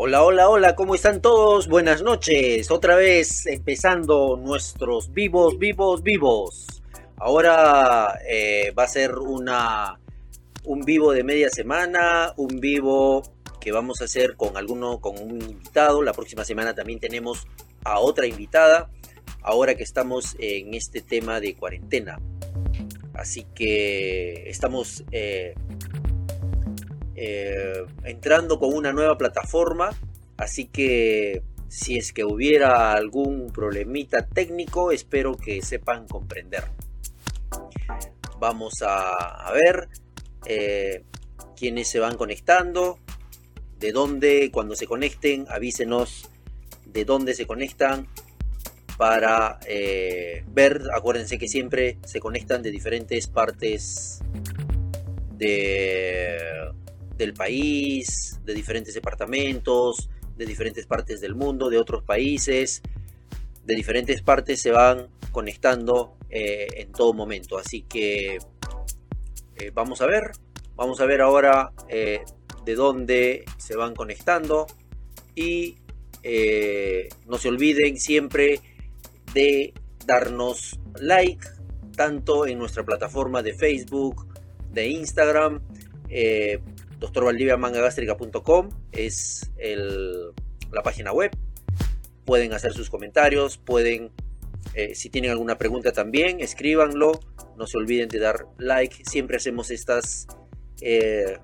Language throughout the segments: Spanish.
Hola, hola, hola, ¿cómo están todos? Buenas noches. Otra vez empezando nuestros vivos, vivos, vivos. Ahora eh, va a ser una, un vivo de media semana, un vivo que vamos a hacer con alguno, con un invitado. La próxima semana también tenemos a otra invitada. Ahora que estamos en este tema de cuarentena. Así que estamos eh, eh, entrando con una nueva plataforma. Así que si es que hubiera algún problemita técnico, espero que sepan comprender. Vamos a, ver eh, quiénes se van conectando, de dónde, cuando se conecten, avísenos de dónde se conectan para eh, ver, acuérdense que siempre se conectan de diferentes partes de, del país, de diferentes departamentos, de diferentes partes del mundo, de otros países, de diferentes partes se van conectando eh, en todo momento. Así que eh, vamos a ver, vamos a ver ahora eh, de dónde se van conectando. Y no se olviden siempre de darnos like tanto en nuestra plataforma de Facebook, de Instagram, doctorvaldiviamangagástrica.com es la página web. Pueden hacer sus comentarios, pueden, eh, si tienen alguna pregunta también, escríbanlo. No se olviden de dar like. Siempre hacemos estas eh,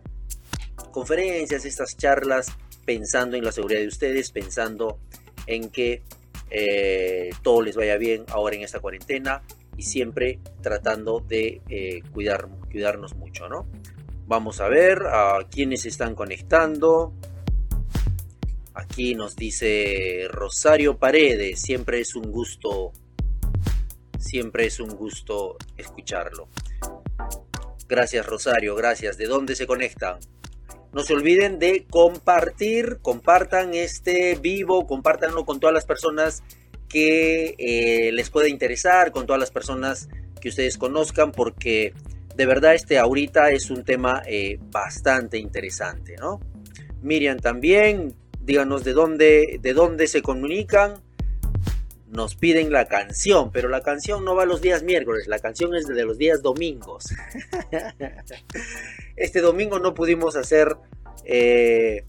conferencias, estas charlas, pensando en la seguridad de ustedes, pensando en que eh, todo les vaya bien ahora en esta cuarentena y siempre tratando de cuidar, cuidarnos mucho, ¿no? Vamos a ver a quiénes están conectando. Aquí nos dice Rosario Paredes, siempre es un gusto, siempre es un gusto escucharlo. Gracias Rosario, gracias. ¿De dónde se conectan? No se olviden de compartir, compartan este vivo, compártanlo con todas las personas que eh, les pueda interesar, con todas las personas que ustedes conozcan, porque de verdad este ahorita es un tema eh, bastante interesante, ¿no? Miriam también, díganos de dónde, de dónde se comunican. Nos piden la canción, pero la canción no va los días miércoles, la canción es de los días domingos. este domingo no pudimos hacer eh,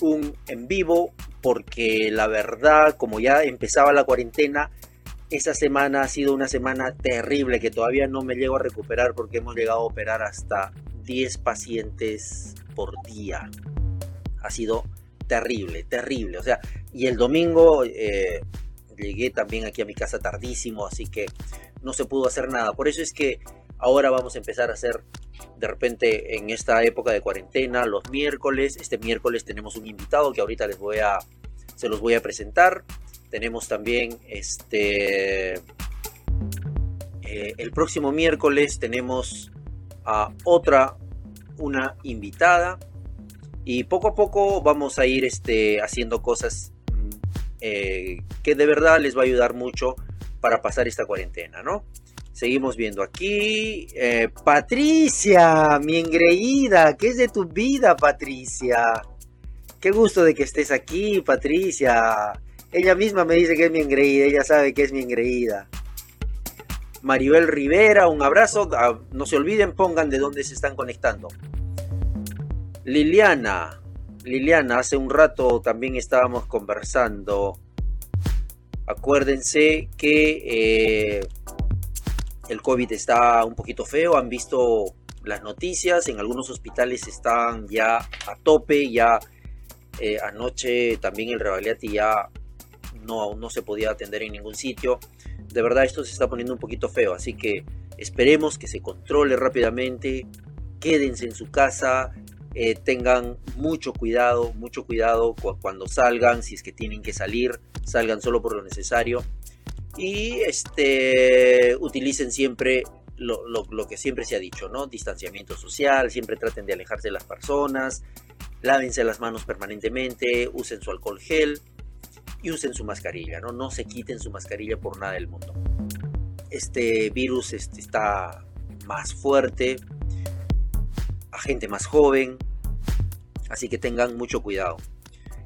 un en vivo porque la verdad, como ya empezaba la cuarentena, esa semana ha sido una semana terrible que todavía no me llego a recuperar porque hemos llegado a operar hasta 10 pacientes por día. Ha sido terrible, terrible. O sea, y el domingo eh, llegué también aquí a mi casa tardísimo, así que no se pudo hacer nada. Por eso es que ahora vamos a empezar a hacer de repente en esta época de cuarentena los miércoles. Este miércoles tenemos un invitado que ahorita les voy a se los voy a presentar. Tenemos también este... Eh, el próximo miércoles tenemos a otra, una invitada. Y poco a poco vamos a ir este, haciendo cosas mm, eh, que de verdad les va a ayudar mucho para pasar esta cuarentena, ¿no? Seguimos viendo aquí. Eh, Patricia, mi engreída, ¿qué es de tu vida, Patricia? Qué gusto de que estés aquí, Patricia. Ella misma me dice que es mi engreída, ella sabe que es mi engreída. Maribel Rivera, un abrazo. Ah, no se olviden, pongan de dónde se están conectando. Liliana, Liliana, hace un rato también estábamos conversando. Acuérdense que eh, el COVID está un poquito feo. Han visto las noticias. En algunos hospitales están ya a tope. Ya eh, anoche también el Revaliati ya no, no se podía atender en ningún sitio. De verdad esto se está poniendo un poquito feo, así que esperemos que se controle rápidamente, quédense en su casa, eh, tengan mucho cuidado, mucho cuidado cuando salgan, si es que tienen que salir, salgan solo por lo necesario y este, utilicen siempre lo, lo, que siempre se ha dicho, ¿no? Distanciamiento social, siempre traten de alejarse de las personas, lávense las manos permanentemente, usen su alcohol gel y usen su mascarilla, ¿no? No se quiten su mascarilla por nada del mundo. Este virus este, está más fuerte, a gente más joven, así que tengan mucho cuidado.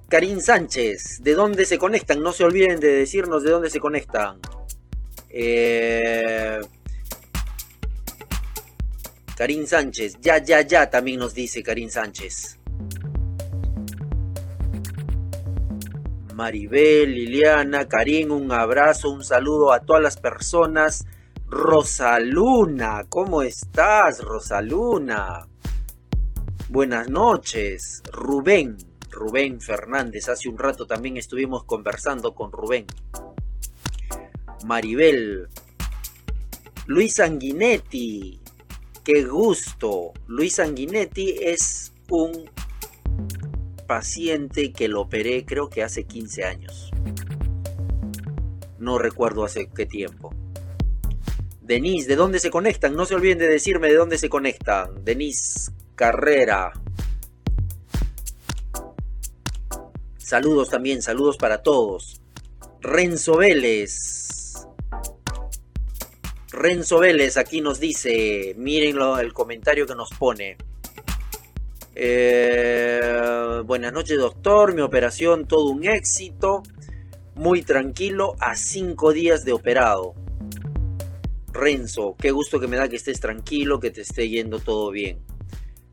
Karim Sánchez, ¿de dónde se conectan? No se olviden de decirnos de dónde se conectan. Eh, Karim Sánchez, ya, ya, ya, también nos dice Karim Sánchez. Maribel, Liliana, Karim, un abrazo, un saludo a todas las personas. Rosaluna, ¿cómo estás, Rosaluna? Buenas noches, Rubén, Rubén Fernández. Hace un rato también estuvimos conversando con Rubén. Maribel, Luis Sanguinetti, qué gusto. Luis Sanguinetti es un paciente que lo operé creo que hace 15 años. No recuerdo hace qué tiempo. Denise, ¿de dónde se conectan? No se olviden de decirme de dónde se conectan. Denise Carrera. Saludos también, saludos para todos. Renzo Vélez. Renzo Vélez aquí nos dice, mírenlo el comentario que nos pone. Eh, buenas noches doctor, mi operación todo un éxito, muy tranquilo, a cinco días de operado. Renzo, qué gusto que me da que estés tranquilo, que te esté yendo todo bien.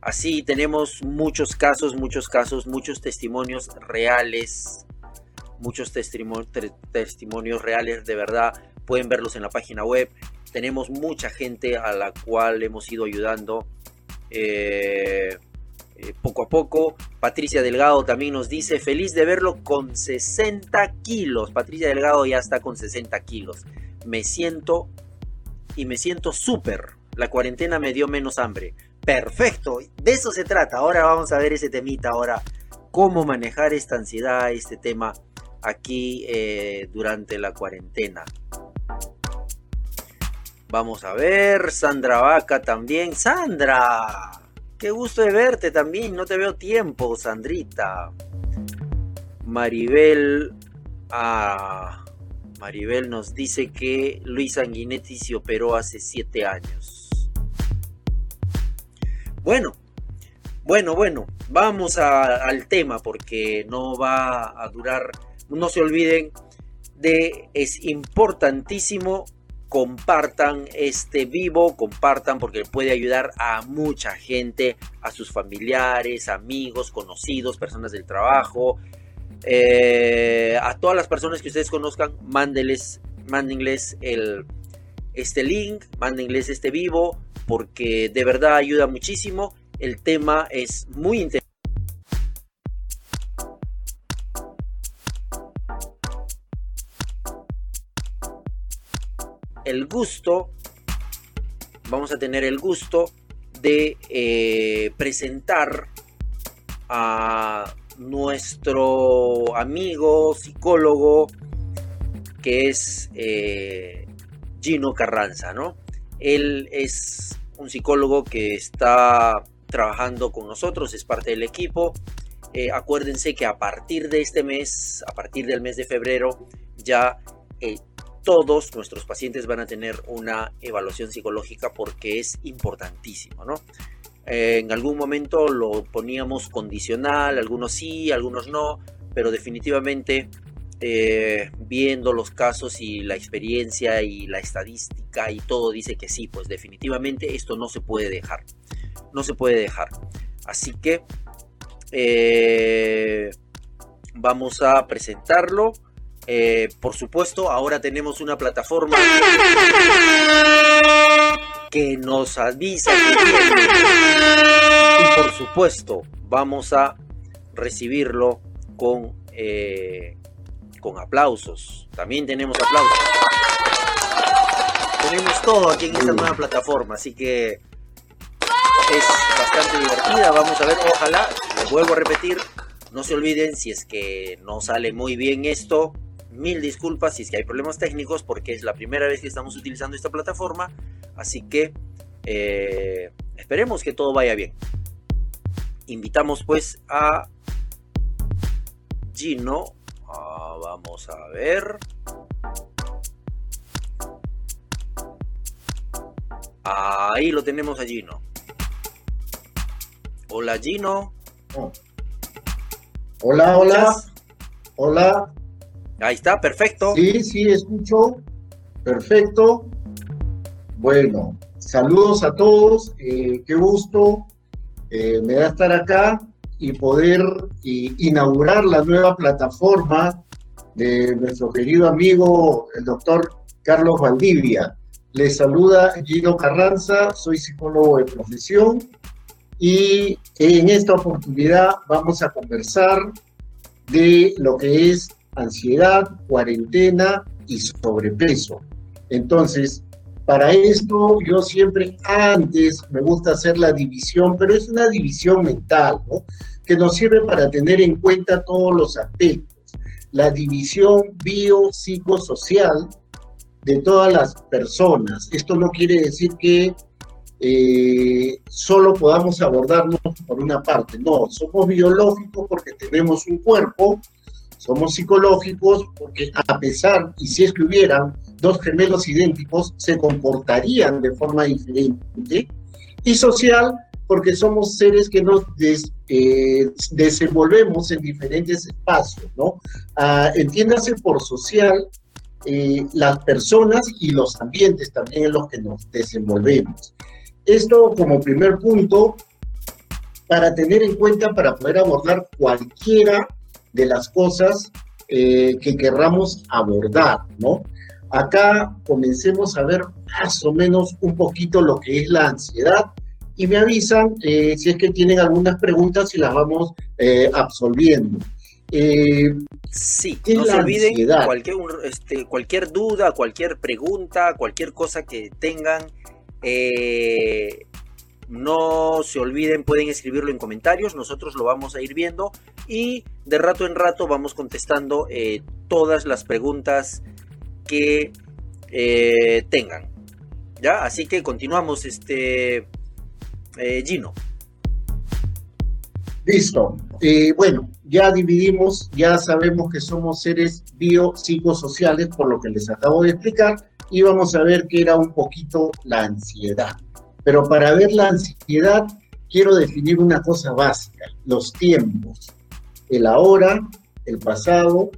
Así tenemos muchos casos, muchos casos, muchos testimonios reales, muchos testimonios reales de verdad. Pueden verlos en la página web. Tenemos mucha gente a la cual hemos ido ayudando eh, eh, poco a poco. Patricia Delgado también nos dice, feliz de verlo con 60 kilos. Patricia Delgado ya está con 60 kilos. Me siento y me siento súper. La cuarentena me dio menos hambre. Perfecto, de eso se trata. Ahora vamos a ver ese temita, ahora cómo manejar esta ansiedad, este tema aquí eh, durante la cuarentena. Vamos a ver, Sandra Vaca también. Sandra, qué gusto de verte también. No te veo tiempo, Sandrita. Maribel. Ah, Maribel nos dice que Luis Sanguinetti se operó hace siete años. Bueno, bueno, bueno, vamos al tema porque no va a durar, no se olviden de, es importantísimo, compartan este vivo, compartan porque puede ayudar a mucha gente, a sus familiares, amigos, conocidos, personas del trabajo, eh, a todas las personas que ustedes conozcan, mándenles, mándenles el, este link, mándenles este vivo, porque de verdad ayuda muchísimo. El tema es muy interesante. El gusto, vamos a tener el gusto de eh, presentar a nuestro amigo psicólogo que es eh, Gino Carranza, ¿no? Él es un psicólogo que está trabajando con nosotros, es parte del equipo. Eh, acuérdense que a partir de este mes, a partir del mes de febrero, ya todos nuestros pacientes van a tener una evaluación psicológica porque es importantísimo, ¿no? Eh, en algún momento lo poníamos condicional, algunos sí, algunos no, pero definitivamente eh, viendo los casos y la experiencia y la estadística y todo dice que sí, pues definitivamente esto no se puede dejar. No se puede dejar. Así que eh, vamos a presentarlo. Eh, por supuesto, ahora tenemos una plataforma que nos avisa y por supuesto vamos a recibirlo con con aplausos. También tenemos aplausos. Tenemos todo aquí en esta nueva plataforma, así que es bastante divertida. Vamos a ver, ojalá, vuelvo a repetir, no se olviden si es que no sale muy bien esto. Mil disculpas si es que hay problemas técnicos porque es la primera vez que estamos utilizando esta plataforma. Así que eh, esperemos que todo vaya bien. Invitamos pues a Gino Ah, vamos a ver. Ahí lo tenemos a Gino. Hola Gino. Hola, hola. Hola. Ahí está, perfecto. Sí, sí, escucho. Perfecto. Bueno, saludos a todos. Eh, qué gusto eh, me da estar acá y poder inaugurar la nueva plataforma de nuestro querido amigo, el doctor Carlos Valdivia. Les saluda Gino Carranza, soy psicólogo de profesión y en esta oportunidad vamos a conversar de lo que es ansiedad, cuarentena y sobrepeso. Entonces, para esto yo siempre antes me gusta hacer la división, pero es una división mental, ¿no? Que nos sirve para tener en cuenta todos los aspectos. La división biopsicosocial de todas las personas. Esto no quiere decir que eh, solo podamos abordarnos por una parte. No, somos biológicos porque tenemos un cuerpo, somos psicológicos porque a pesar, y si es que hubieran dos gemelos idénticos, se comportarían de forma diferente, y social porque somos seres que nos eh, desenvolvemos en diferentes espacios, ¿no? Ah, entiéndase por social eh, las personas y los ambientes también en los que nos desenvolvemos. Esto como primer punto para tener en cuenta para poder abordar cualquiera de las cosas eh, que querramos abordar, ¿no? Acá comencemos a ver más o menos un poquito lo que es la ansiedad y me avisan eh, si es que tienen algunas preguntas y las vamos eh, absolviendo. sí, no se olviden cualquier, este, cualquier duda, cualquier pregunta, cualquier cosa que tengan eh, no se olviden, pueden escribirlo en comentarios, nosotros lo vamos a ir viendo y de rato en rato vamos contestando eh, todas las preguntas que eh, tengan. ¿Ya? Así que continuamos, este Gino. Listo. bueno, ya dividimos, ya sabemos que somos seres biopsicosociales, por lo que les acabo de explicar y vamos a ver qué era un poquito la ansiedad. Pero para ver la ansiedad, quiero definir una cosa básica, los tiempos, el ahora, el pasado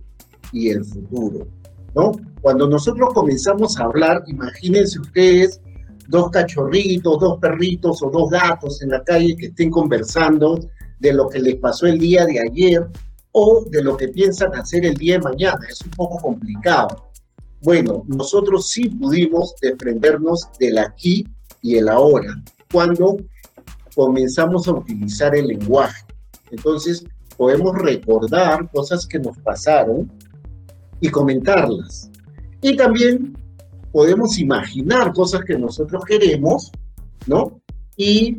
y el futuro, ¿no? Cuando nosotros comenzamos a hablar, imagínense ustedes dos cachorritos, dos perritos o dos gatos en la calle que estén conversando de lo que les pasó el día de ayer o de lo que piensan hacer el día de mañana. Es un poco complicado. Bueno, nosotros sí pudimos desprendernos del aquí y el ahora cuando comenzamos a utilizar el lenguaje. Entonces, podemos recordar cosas que nos pasaron y comentarlas. Y también podemos imaginar cosas que nosotros queremos, ¿no? Y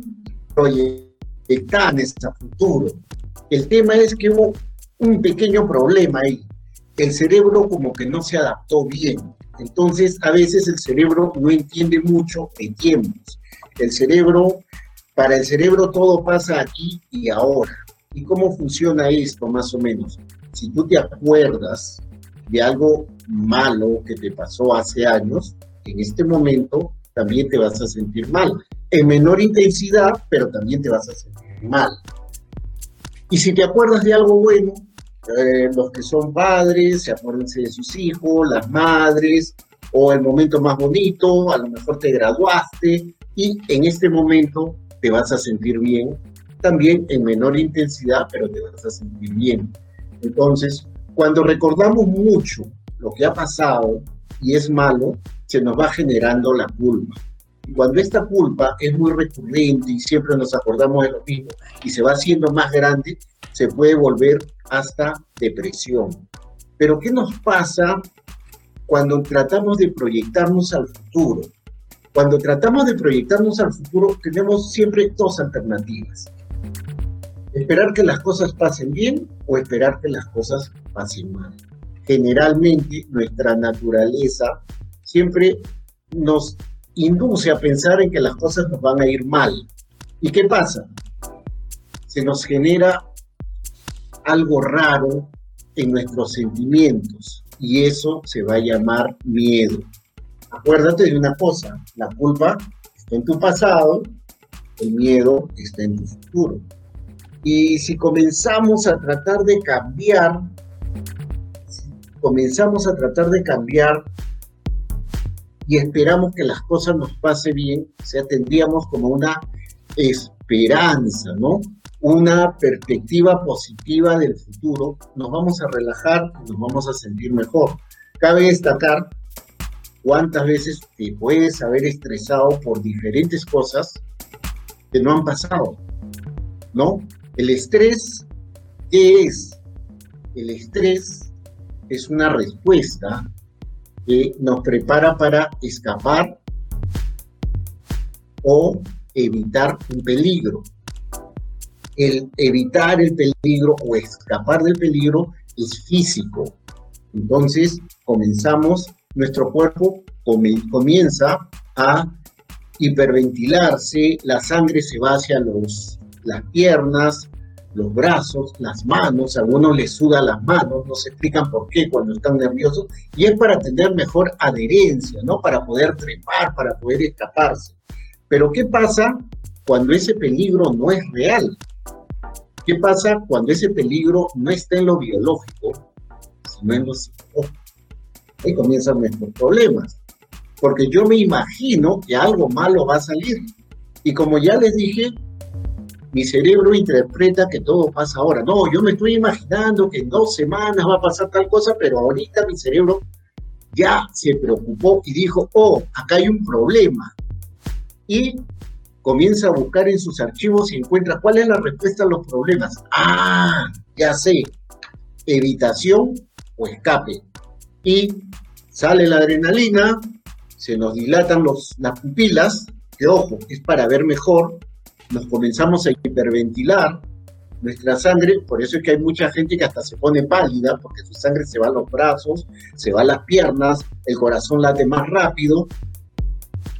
proyectar ese futuro. El tema es que hubo un pequeño problema ahí el cerebro como que no se adaptó bien. Entonces, a veces el cerebro no entiende mucho de tiempos. El cerebro, para el cerebro todo pasa aquí y ahora. ¿Y cómo funciona esto más o menos? Si tú te acuerdas de algo malo que te pasó hace años, en este momento también te vas a sentir mal. En menor intensidad, pero también te vas a sentir mal. Y si te acuerdas de algo bueno, eh, los que son padres, se acuérdense de sus hijos, las madres, o el momento más bonito, a lo mejor te graduaste y en este momento te vas a sentir bien, también en menor intensidad, pero te vas a sentir bien. Entonces, cuando recordamos mucho lo que ha pasado y es malo, se nos va generando la culpa. Y cuando esta culpa es muy recurrente y siempre nos acordamos de lo mismo y se va haciendo más grande, se puede volver hasta depresión. Pero ¿qué nos pasa cuando tratamos de proyectarnos al futuro? Cuando tratamos de proyectarnos al futuro, tenemos siempre dos alternativas. Esperar que las cosas pasen bien o esperar que las cosas pasen mal. Generalmente nuestra naturaleza siempre nos induce a pensar en que las cosas nos van a ir mal. ¿Y qué pasa? Se nos genera algo raro en nuestros sentimientos y eso se va a llamar miedo. Acuérdate de una cosa, la culpa está en tu pasado, el miedo está en tu futuro. Y si comenzamos a tratar de cambiar, comenzamos a tratar de cambiar y esperamos que las cosas nos pase bien, o sea, tendríamos como una esperanza, ¿no? Una perspectiva positiva del futuro, nos vamos a relajar y nos vamos a sentir mejor. Cabe destacar cuántas veces te puedes haber estresado por diferentes cosas que no han pasado, ¿no? El estrés, ¿qué es? El estrés es una respuesta que nos prepara para escapar o evitar un peligro. El evitar el peligro o escapar del peligro es físico. Entonces comenzamos, nuestro cuerpo comienza a hiperventilarse, la sangre se va hacia los, las piernas, los brazos, las manos, a algunos les suda las manos, no se explican por qué cuando están nerviosos, y es para tener mejor adherencia, ¿no? Para poder trepar, para poder escaparse. Pero ¿qué pasa cuando ese peligro no es real? ¿Qué pasa cuando ese peligro no está en lo biológico, sino en lo psicológico? Ahí comienzan nuestros problemas, porque yo me imagino que algo malo va a salir. Y como ya les dije, mi cerebro interpreta que todo pasa ahora. No, yo me estoy imaginando que en dos semanas va a pasar tal cosa, pero ahorita mi cerebro ya se preocupó y dijo, oh, acá hay un problema. Y comienza a buscar en sus archivos y encuentra cuál es la respuesta a los problemas. Ah, ya sé, evitación o escape. Y sale la adrenalina, se nos dilatan los, las pupilas, que ojo, es para ver mejor, nos comenzamos a hiperventilar nuestra sangre, por eso es que hay mucha gente que hasta se pone pálida, porque su sangre se va a los brazos, se va a las piernas, el corazón late más rápido,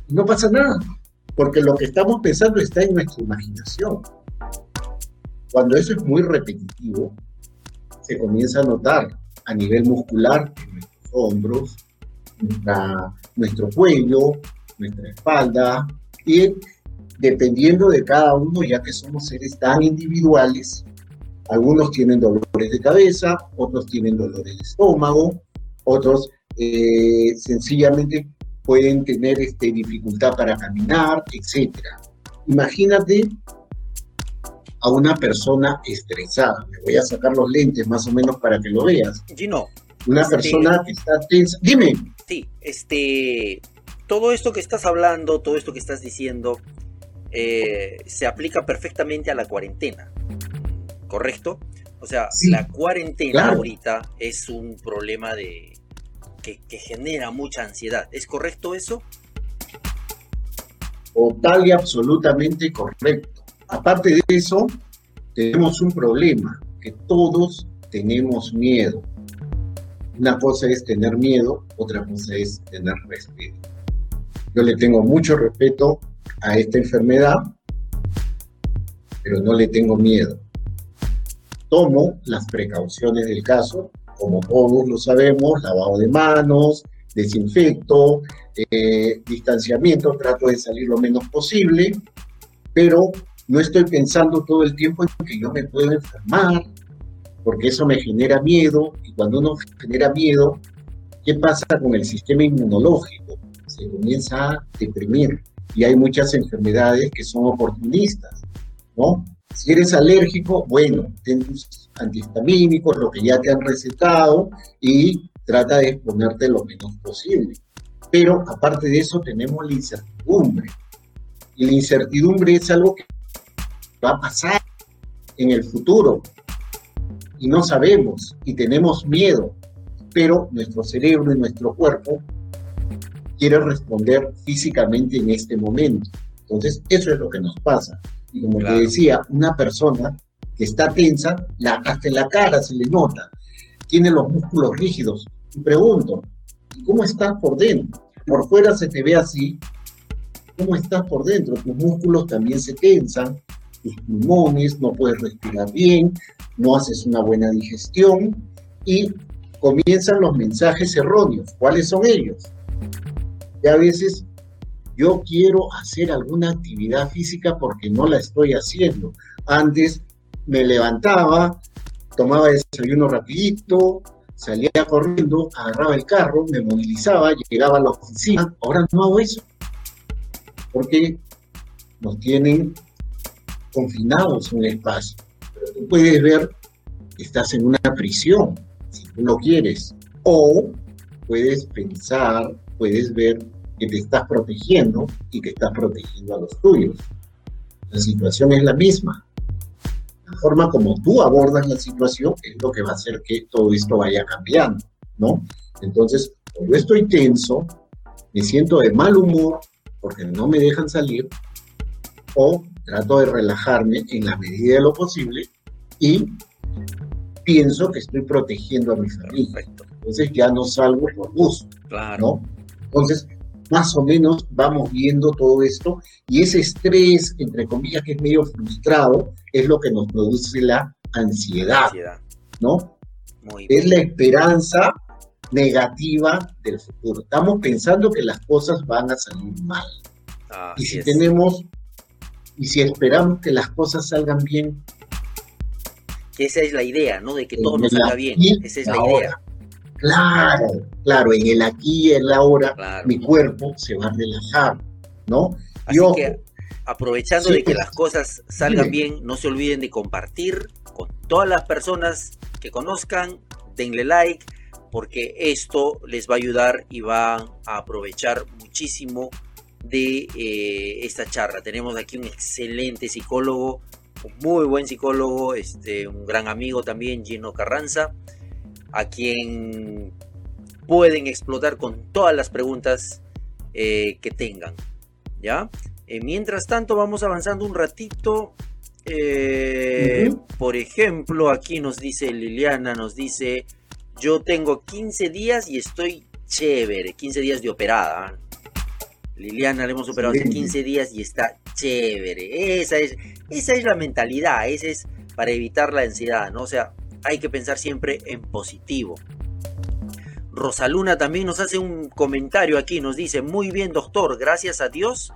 no pasa nada, porque lo que estamos pensando está en nuestra imaginación. Cuando eso es muy repetitivo, se comienza a notar a nivel muscular en nuestros hombros, nuestro cuello, nuestra espalda, y dependiendo de cada uno, ya que somos seres tan individuales, algunos tienen dolores de cabeza, otros tienen dolores de estómago, otros eh, sencillamente pueden tener este, dificultad para caminar, etc. Imagínate a una persona estresada. Me voy a sacar los lentes más o menos para que lo veas. Gino. Una este, persona que está tensa. Dime. Sí, este, todo esto que estás hablando, todo esto que estás diciendo, eh, se aplica perfectamente a la cuarentena, ¿correcto? O sea, la cuarentena ahorita es un problema de que, genera mucha ansiedad. ¿Es correcto eso? Total y absolutamente correcto. Aparte de eso, tenemos un problema, que todos tenemos miedo. Una cosa es tener miedo, otra cosa es tener respeto. Yo le tengo mucho respeto a esta enfermedad, pero no le tengo miedo. Tomo las precauciones del caso, como todos lo sabemos, lavado de manos, desinfecto, eh, distanciamiento, trato de salir lo menos posible, pero no estoy pensando todo el tiempo en que yo me puedo enfermar, porque eso me genera miedo, y cuando uno genera miedo, ¿qué pasa con el sistema inmunológico? Se comienza a deprimir y hay muchas enfermedades que son oportunistas, ¿no? Si eres alérgico, bueno, ten tus antihistamínicos, lo que ya te han recetado y trata de exponerte lo menos posible. Pero aparte de eso tenemos la incertidumbre. Y la incertidumbre es algo que va a pasar en el futuro. Y no sabemos y tenemos miedo. Pero nuestro cerebro y nuestro cuerpo quiere responder físicamente en este momento. Entonces, eso es lo que nos pasa. Y como te decía, una persona que está tensa, la, hasta la cara se le nota, tiene los músculos rígidos. Y pregunto, ¿cómo estás por dentro? Por fuera se te ve así, ¿cómo estás por dentro? Tus músculos también se tensan, tus pulmones, no puedes respirar bien, no haces una buena digestión y comienzan los mensajes erróneos. ¿Cuáles son ellos? a veces yo quiero hacer alguna actividad física porque no la estoy haciendo. Antes me levantaba, tomaba desayuno rapidito, salía corriendo, agarraba el carro, me movilizaba, llegaba a la oficina. Ahora no hago eso. Porque nos tienen confinados en el espacio. Pero tú puedes ver que estás en una prisión, si tú no quieres. O puedes pensar, puedes ver que te estás protegiendo y que estás protegiendo a los tuyos. La situación es la misma. Forma como tú abordas la situación es lo que va a hacer que todo esto vaya cambiando, ¿no? Entonces, cuando yo estoy tenso, me siento de mal humor porque no me dejan salir, o trato de relajarme en la medida de lo posible y pienso que estoy protegiendo a mi familia. Entonces ya no salgo por gusto, ¿no? Entonces, más o menos vamos viendo todo esto y ese estrés, entre comillas, que es medio frustrado, es lo que nos produce la ansiedad, ¿no? es la esperanza negativa del futuro. Estamos pensando que las cosas van a salir mal. y si tenemos, y si esperamos que las cosas salgan bien. Que esa es la idea, ¿no? De que todo nos salga bien. Esa es la idea. Claro, claro, en el aquí y el ahora mi cuerpo se va a relajar, ¿no? Así que aprovechando de que las cosas salgan bien, no se olviden de compartir con todas las personas que conozcan, denle like, porque esto les va a ayudar y van a aprovechar muchísimo de eh, esta charla. Tenemos aquí un excelente psicólogo, un muy buen psicólogo, este, un gran amigo también, Gino Carranza a quien pueden explotar con todas las preguntas eh, que tengan. ¿Ya? Eh, mientras tanto, vamos avanzando un ratito. Eh, por ejemplo, aquí nos dice Liliana, nos dice, yo tengo 15 días y estoy chévere, 15 días de operada. Liliana le hemos operado hace 15 días y está chévere. Esa es, esa es la mentalidad, esa es para evitar la ansiedad, ¿no? O sea, hay que pensar siempre en positivo. Rosaluna también nos hace un comentario aquí, nos dice, muy bien doctor, gracias a Dios,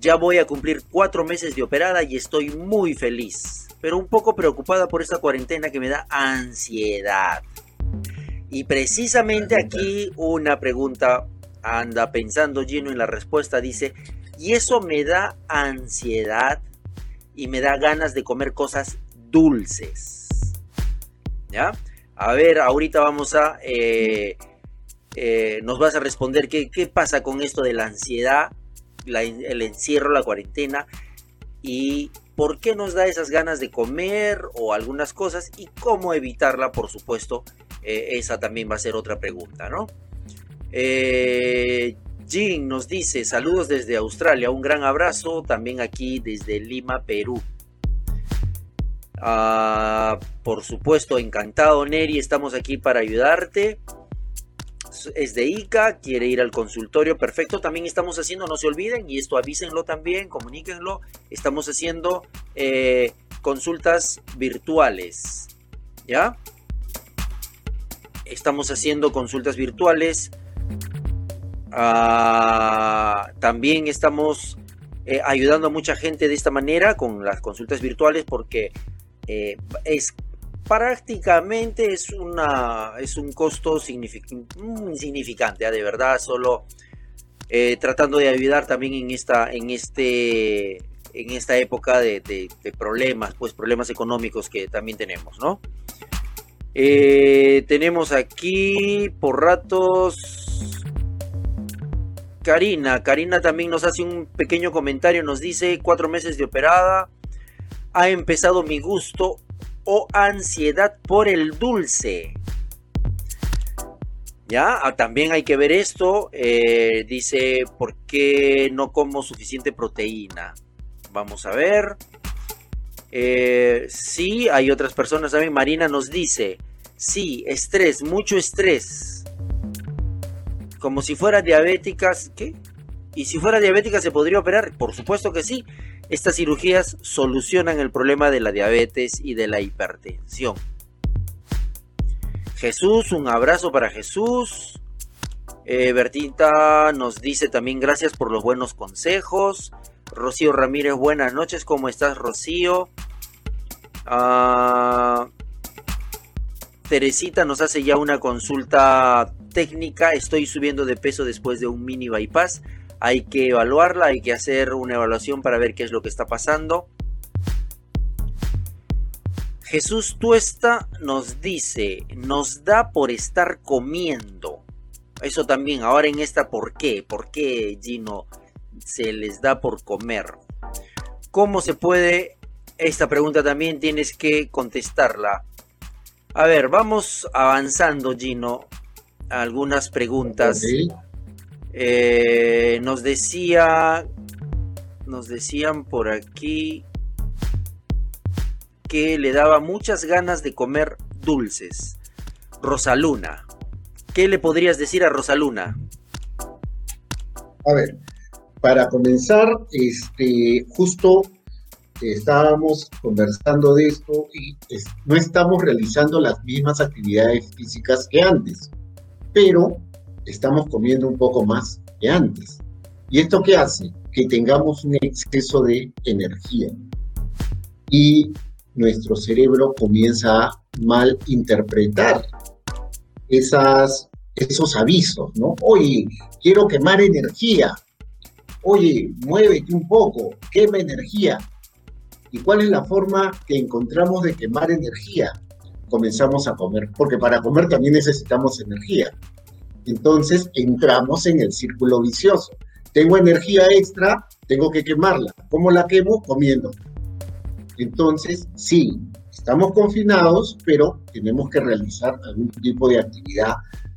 ya voy a cumplir cuatro meses de operada y estoy muy feliz, pero un poco preocupada por esta cuarentena que me da ansiedad. Y precisamente aquí una pregunta anda pensando lleno en la respuesta, dice, y eso me da ansiedad y me da ganas de comer cosas dulces. ¿Ya? A ver, ahorita vamos a... Eh, eh, nos vas a responder qué, qué, pasa con esto de la ansiedad, el encierro, la cuarentena y por qué nos da esas ganas de comer o algunas cosas y cómo evitarla, por supuesto, eh, esa también va a ser otra pregunta, ¿no? Jean nos dice saludos desde Australia, un gran abrazo también aquí desde Lima, Perú. Ah, por supuesto, encantado Neri, estamos aquí para ayudarte. Es de ICA, quiere ir al consultorio, perfecto. También estamos haciendo, no se olviden, y esto avísenlo también, comuníquenlo. Estamos haciendo eh, consultas virtuales, ¿ya? Estamos haciendo consultas virtuales. Ah, también estamos eh, ayudando a mucha gente de esta manera con las consultas virtuales porque eh, es prácticamente es una es un costo insignificante ¿ah? de verdad solo eh, tratando de ayudar también en esta en este en esta época de, problemas pues problemas económicos que también tenemos no eh, tenemos aquí por ratos Karina Karina también nos hace un pequeño comentario nos dice cuatro meses de operada ha empezado mi gusto o ansiedad por el dulce. Ya, ah, también hay que ver esto. Eh, dice, ¿por qué no como suficiente proteína? Vamos a ver. Eh, sí, hay otras personas también. Marina nos dice, sí, estrés, mucho estrés. Como si fuera diabética. ¿Qué? ¿Y si fuera diabética se podría operar? Por supuesto que sí. Estas cirugías solucionan el problema de la diabetes y de la hipertensión. Jesús, un abrazo para Jesús. Eh, Bertita nos dice también gracias por los buenos consejos. Rocío Ramírez, buenas noches. ¿Cómo estás, Rocío? Ah, Teresita nos hace ya una consulta técnica. Estoy subiendo de peso después de un mini bypass. Hay que evaluarla, hay que hacer una evaluación para ver qué es lo que está pasando. Jesús Tuesta nos dice, nos da por estar comiendo. Eso también, ahora en esta, ¿por qué? ¿Por qué, Gino, se les da por comer? ¿Cómo se puede? Esta pregunta también tienes que contestarla. A ver, vamos avanzando, Gino. Algunas preguntas. Eh, nos decía, nos decían por aquí que le daba muchas ganas de comer dulces. Rosaluna, ¿qué le podrías decir a Rosaluna? A ver, para comenzar, este, justo estábamos conversando de esto y no estamos realizando las mismas actividades físicas que antes, pero estamos comiendo un poco más que antes. ¿Y esto qué hace? Que tengamos un exceso de energía. Y nuestro cerebro comienza a malinterpretar esas, esos avisos, ¿no? Oye, quiero quemar energía. Oye, muévete un poco, quema energía. ¿Y cuál es la forma que encontramos de quemar energía? Comenzamos a comer, porque para comer también necesitamos energía. Entonces entramos en el círculo vicioso. Tengo energía extra, tengo que quemarla. ¿Cómo la quemo? Comiendo. Entonces, sí, estamos confinados, pero tenemos que realizar algún tipo de actividad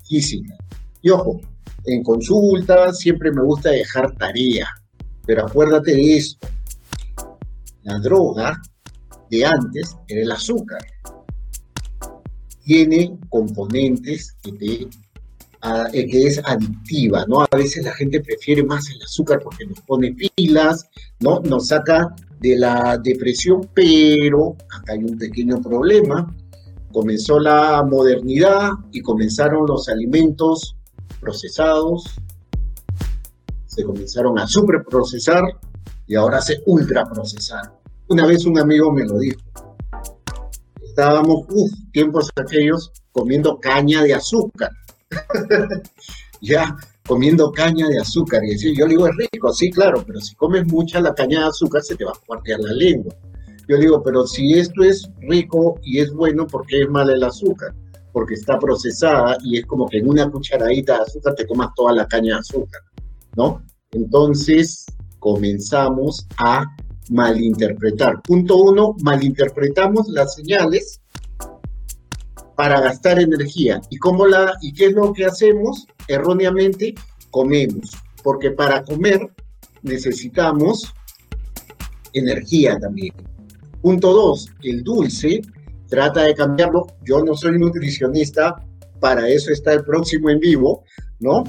física. Y ojo, en consulta siempre me gusta dejar tarea, pero acuérdate de esto. La droga de antes era el azúcar. Tiene componentes que te eh, que es adictiva, ¿no? A veces la gente prefiere más el azúcar porque nos pone pilas, ¿no? Nos saca de la depresión, pero acá hay un pequeño problema. Comenzó la modernidad y comenzaron los alimentos procesados, se comenzaron a superprocesar y ahora se ultraprocesar. Una vez un amigo me lo dijo. Estábamos, uff, tiempos aquellos, comiendo caña de azúcar ya comiendo caña de azúcar. Y decir, yo le digo, es rico, sí, claro, pero si comes mucha la caña de azúcar se te va a cuartear la lengua. Yo digo, pero si esto es rico y es bueno, ¿por qué es mal el azúcar? Porque está procesada y es como que en una cucharadita de azúcar te comas toda la caña de azúcar, ¿no? Entonces comenzamos a malinterpretar. Punto uno, malinterpretamos las señales para gastar energía. ¿Y, cómo la, ¿Y qué es lo que hacemos? Erróneamente, comemos. Porque para comer necesitamos energía también. Punto dos, el dulce trata de cambiarlo. Yo no soy nutricionista, para eso está el próximo en vivo, ¿no?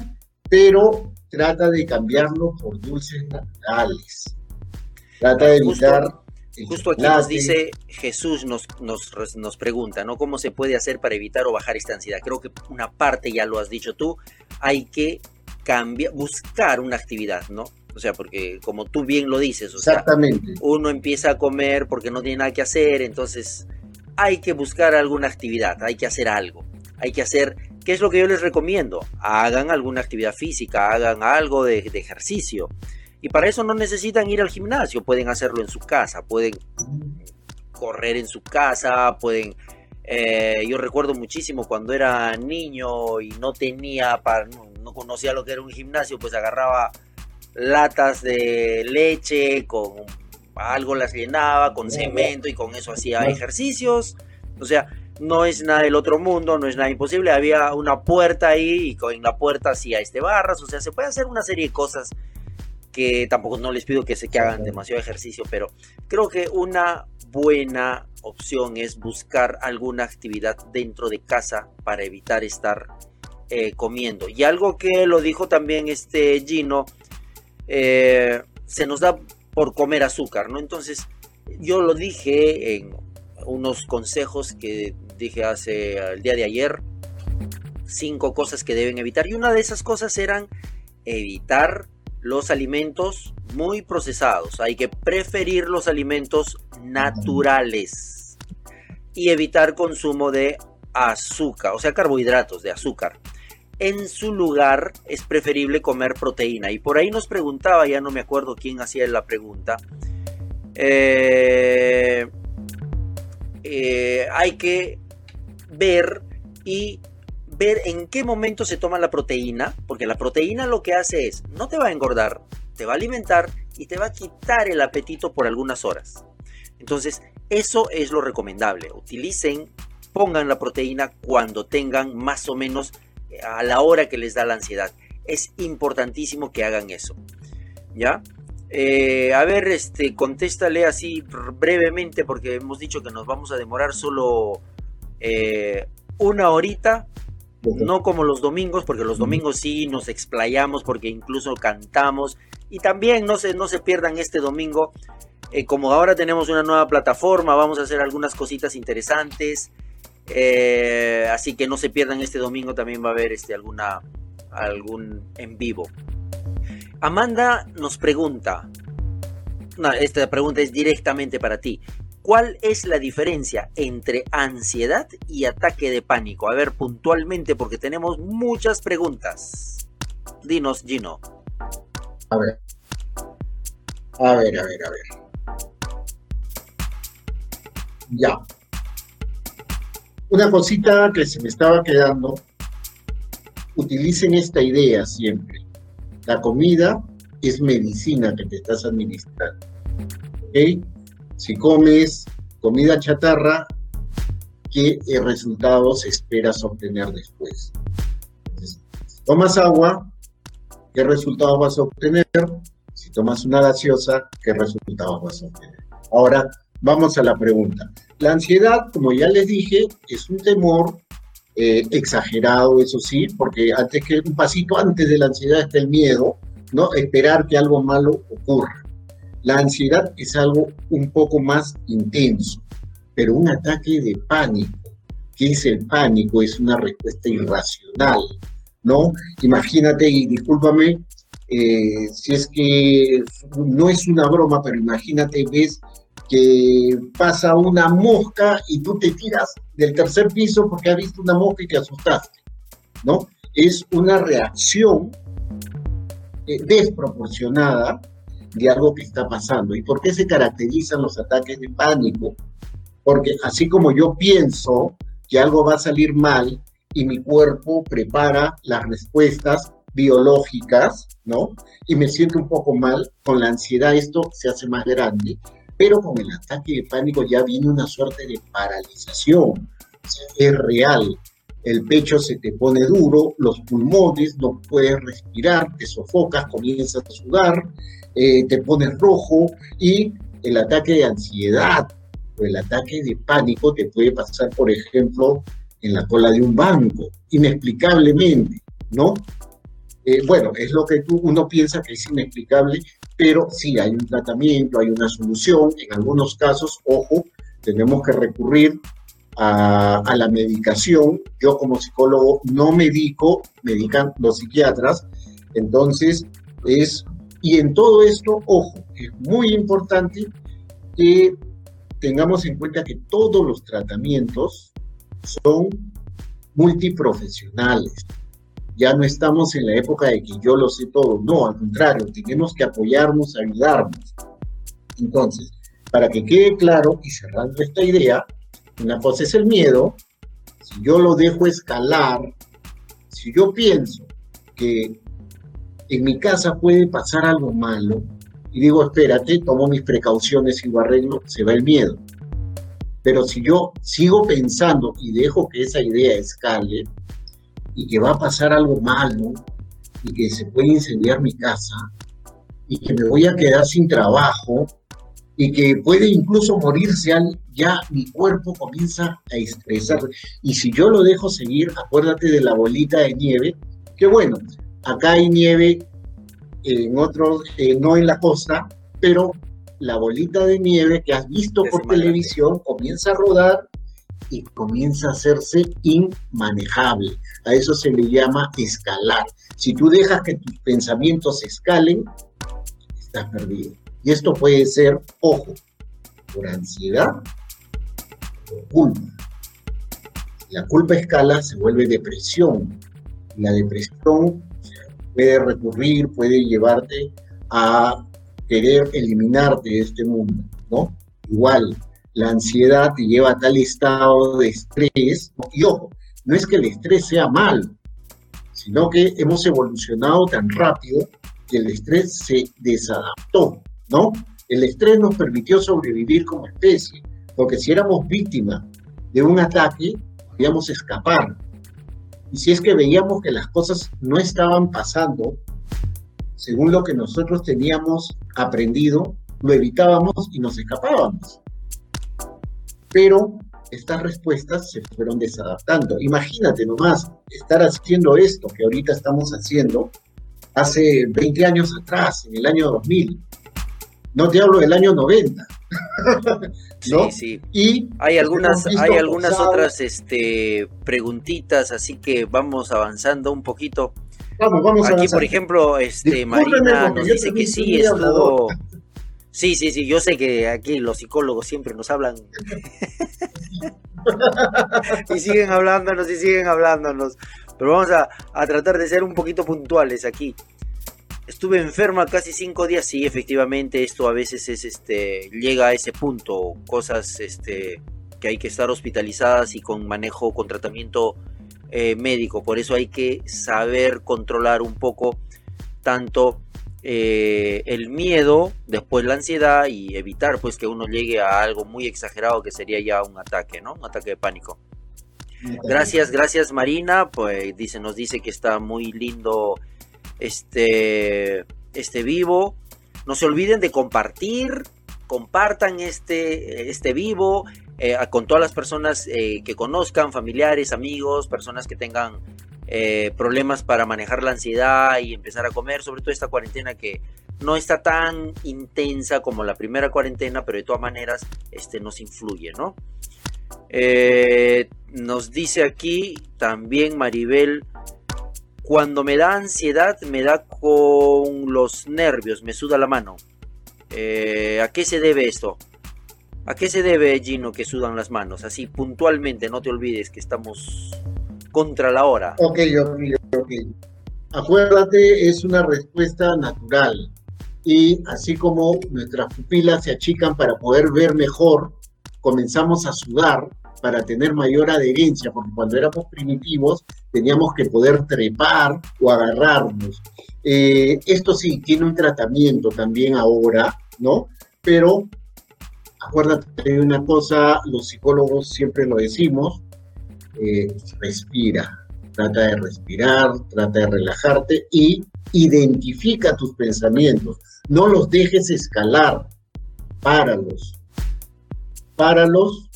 Pero trata de cambiarlo por dulces naturales. Trata de evitar Justo aquí nos dice Jesús, nos, nos, nos, pregunta, ¿no? ¿Cómo se puede hacer para evitar o bajar esta ansiedad? Creo que una parte ya lo has dicho tú, hay que cambiar, buscar una actividad, ¿no? O sea, porque como tú bien lo dices, o Exactamente. sea, uno empieza a comer porque no tiene nada que hacer, entonces hay que buscar alguna actividad, hay que hacer algo, hay que hacer, ¿qué es lo que yo les recomiendo? Hagan alguna actividad física, hagan algo de, de ejercicio. Y para eso no necesitan ir al gimnasio, pueden hacerlo en su casa, pueden correr en su casa, pueden... Eh, yo recuerdo muchísimo cuando era niño y no tenía, para, no, conocía lo que era un gimnasio, pues agarraba latas de leche, con algo las llenaba, con cemento y con eso hacía ejercicios. O sea, no es nada del otro mundo, no es nada imposible. Había una puerta ahí y con la puerta hacía este barras. O sea, se puede hacer una serie de cosas que tampoco no les pido que se que hagan demasiado ejercicio, pero creo que una buena opción es buscar alguna actividad dentro de casa para evitar estar eh, comiendo. Y algo que lo dijo también este Gino, eh, se nos da por comer azúcar, ¿no? Entonces, yo lo dije en unos consejos que dije hace el día de ayer, cinco cosas que deben evitar. Y una de esas cosas eran evitar los alimentos muy procesados. Hay que preferir los alimentos naturales. y evitar consumo de azúcar, o sea, carbohidratos de azúcar. En su lugar es preferible comer proteína. Y por ahí nos preguntaba, ya no me acuerdo quién hacía la pregunta. Eh, eh, hay que ver y ver en qué momento se toma la proteína, porque la proteína lo que hace es, no te va a engordar, te va a alimentar y te va a quitar el apetito por algunas horas. Entonces, eso es lo recomendable. Utilicen, pongan la proteína cuando tengan más o menos eh, a la hora que les da la ansiedad. Es importantísimo que hagan eso. ¿Ya? Eh, a ver, este, contéstale así brevemente porque hemos dicho que nos vamos a demorar solo eh, una horita, no como los domingos, porque los domingos sí nos explayamos porque incluso cantamos y también no se, no se pierdan este domingo eh, como ahora tenemos una nueva plataforma, vamos a hacer algunas cositas interesantes. Eh, así que no se pierdan este domingo, también va a haber este, alguna, algún en vivo. Amanda nos pregunta, esta pregunta es directamente para ti. ¿Cuál es la diferencia entre ansiedad y ataque de pánico? A ver, puntualmente, porque tenemos muchas preguntas. Dinos, Gino. A ver. A ver, a ver, a ver. Ya. Una cosita que se me estaba quedando, utilicen esta idea siempre. La comida es medicina que te estás administrando. ¿Ok? Si comes comida chatarra, ¿qué resultados esperas obtener después? si tomas agua, ¿qué resultados vas a obtener? Si tomas una gaseosa, ¿qué resultados vas a obtener? Ahora, vamos a la pregunta. La ansiedad, como ya les dije, es un temor eh, exagerado, eso sí, porque antes que un pasito antes de la ansiedad está el miedo, ¿no? Esperar que algo malo ocurra. La ansiedad es algo un poco más intenso, pero un ataque de pánico, ¿qué es el pánico? Es una respuesta irracional, ¿no? Imagínate, y discúlpame eh, si es que no es una broma, pero imagínate, ves que pasa una mosca y tú te tiras del tercer piso porque has visto una mosca y te asustaste, ¿no? Es una reacción eh, desproporcionada de algo que está pasando. ¿Y por qué se caracterizan los ataques de pánico? Porque así como yo pienso que algo va a salir mal y mi cuerpo prepara las respuestas biológicas, ¿no? Y me siento un poco mal, con la ansiedad esto se hace más grande pero con el ataque de pánico ya viene una suerte de paralización. es real. El pecho se te pone duro, los pulmones, no puedes respirar, te sofocas, comienzas a sudar, eh, te pones rojo y el ataque de ansiedad o el ataque de pánico te puede pasar, por ejemplo, en la cola de un banco, inexplicablemente, ¿no? Eh, bueno, es lo que tú, uno piensa que es inexplicable, pero sí hay un tratamiento, hay una solución. En algunos casos, ojo, tenemos que recurrir a, la medicación. Yo como psicólogo no medico, medican los psiquiatras. Entonces, es, y en todo esto, ojo, es muy importante que tengamos en cuenta que todos los tratamientos son multiprofesionales. Ya no estamos en la época de que yo lo sé todo, no, al contrario, tenemos que apoyarnos, ayudarnos. Entonces, para que quede claro y cerrando esta idea, una cosa es el miedo, si yo lo dejo escalar, si yo pienso que en mi casa puede pasar algo malo, y digo, espérate, tomo mis precauciones y lo arreglo, se va el miedo. Pero si yo sigo pensando y dejo que esa idea escale, y que va a pasar algo malo y que se puede incendiar mi casa y que me voy a quedar sin trabajo y que puede incluso morirse al ya mi cuerpo comienza a estresar. Y si yo lo dejo seguir, acuérdate de la bolita de nieve, que bueno, acá hay nieve en otros, eh, no en la costa, pero la bolita de nieve que has visto por televisión comienza a rodar y comienza a hacerse inmanejable. A eso se le llama escalar. Si tú dejas que tus pensamientos escalen, estás perdido. Y esto puede ser, ojo, por ansiedad, culpa. La culpa escala, se vuelve depresión. La depresión puede recurrir, puede llevarte a querer eliminarte de este mundo, ¿no? Igual, la ansiedad te lleva a tal estado de estrés, y ojo, no es que el estrés sea mal, sino que hemos evolucionado tan rápido que el estrés se desadaptó, ¿no? El estrés nos permitió sobrevivir como especie, porque si éramos víctimas de un ataque, podíamos escapar. Si es que veíamos que las cosas no estaban pasando según lo que nosotros teníamos aprendido, lo evitábamos y nos escapábamos. Pero estas respuestas se fueron desadaptando. Imagínate nomás estar haciendo esto que ahorita estamos haciendo hace 20 años atrás, en el año 2000. No te hablo del año 90. ¿no? Sí, sí. Y hay algunas, hay algunas otras este, preguntitas, así que vamos avanzando un poquito. Vamos, vamos Aquí, por ejemplo, este, Marina nos dice que sí, estuvo... Sí, sí, sí, yo sé que aquí los psicólogos siempre nos hablan y siguen hablándonos y siguen hablándonos. Pero vamos a, a, tratar de ser un poquito puntuales aquí. Estuve enferma casi cinco días, sí, efectivamente, esto a veces es este, llega a ese punto, cosas este, que hay que estar hospitalizadas y con manejo, con tratamiento eh, médico. Por eso hay que saber controlar un poco tanto eh, el miedo, después la ansiedad y evitar pues que uno llegue a algo muy exagerado que sería ya un ataque, ¿no? Un ataque de pánico. Gracias, gracias Marina, pues dice, nos dice que está muy lindo este, este vivo. No se olviden de compartir, compartan este, este vivo eh, con todas las personas eh, que conozcan, familiares, amigos, personas que tengan eh, problemas para manejar la ansiedad y empezar a comer, sobre todo esta cuarentena que no está tan intensa como la primera cuarentena, pero de todas maneras este, nos influye, ¿no? nos dice aquí también Maribel cuando me da ansiedad, me da con los nervios, me suda la mano. Eh, ¿A qué se debe esto? ¿A qué se debe, Gino, que sudan las manos? Así, puntualmente, no te olvides que estamos contra la hora. Ok, ok, ok. Acuérdate, es una respuesta natural. Y así como nuestras pupilas se achican para poder ver mejor, comenzamos a sudar para tener mayor adherencia, porque cuando éramos primitivos teníamos que poder trepar o agarrarnos. Eh, esto sí, tiene un tratamiento también ahora, ¿no? Pero acuérdate de una cosa, los psicólogos siempre lo decimos, eh, respira, trata de respirar, trata de relajarte y identifica tus pensamientos, no los dejes escalar, páralos, páralos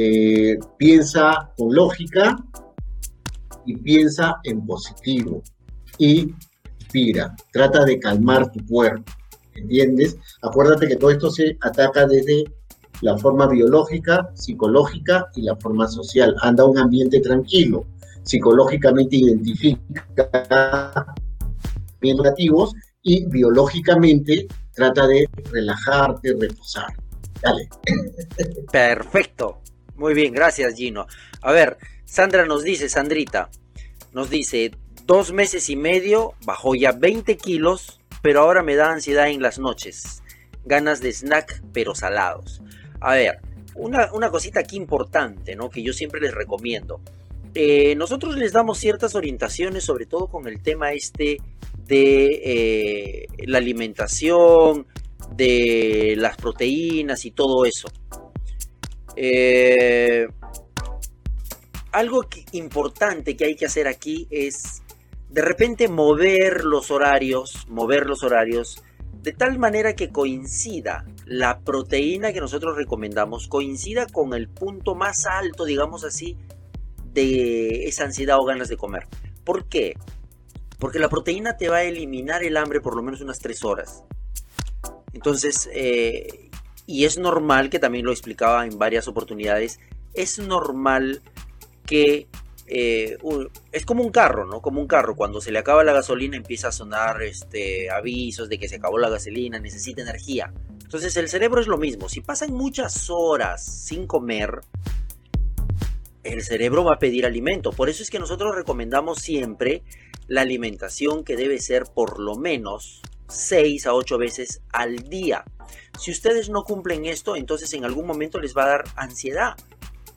eh, piensa con lógica y piensa en positivo y inspira, trata de calmar tu cuerpo, ¿entiendes? Acuérdate que todo esto se ataca desde la forma biológica, psicológica y la forma social. Anda a un ambiente tranquilo, psicológicamente identifica negativos y biológicamente trata de relajarte, reposar. Dale. Perfecto. Muy bien, gracias Gino. A ver, Sandra nos dice, Sandrita, nos dice, dos meses y medio, bajó ya 20 kilos, pero ahora me da ansiedad en las noches. Ganas de snack, pero salados. A ver, una, cosita aquí importante, ¿no? Que yo siempre les recomiendo. Eh, nosotros les damos ciertas orientaciones, sobre todo con el tema este de eh, la alimentación, de las proteínas y todo eso. Eh, algo importante que hay que hacer aquí es de repente mover los horarios, mover los horarios de tal manera que coincida la proteína que nosotros recomendamos, coincida con el punto más alto, digamos así, de esa ansiedad o ganas de comer. ¿Por qué? Porque la proteína te va a eliminar el hambre por lo menos unas 3 horas. Entonces, eh, y es normal, que también lo explicaba en varias oportunidades, es normal que eh, es como un carro, ¿no? Como un carro, cuando se le acaba la gasolina empieza a sonar este, avisos de que se acabó la gasolina, necesita energía. Entonces el cerebro es lo mismo, si pasan muchas horas sin comer, el cerebro va a pedir alimento. Por eso es que nosotros recomendamos siempre la alimentación que debe ser por lo menos 6 a 8 veces al día. Si ustedes no cumplen esto, entonces en algún momento les va a dar ansiedad,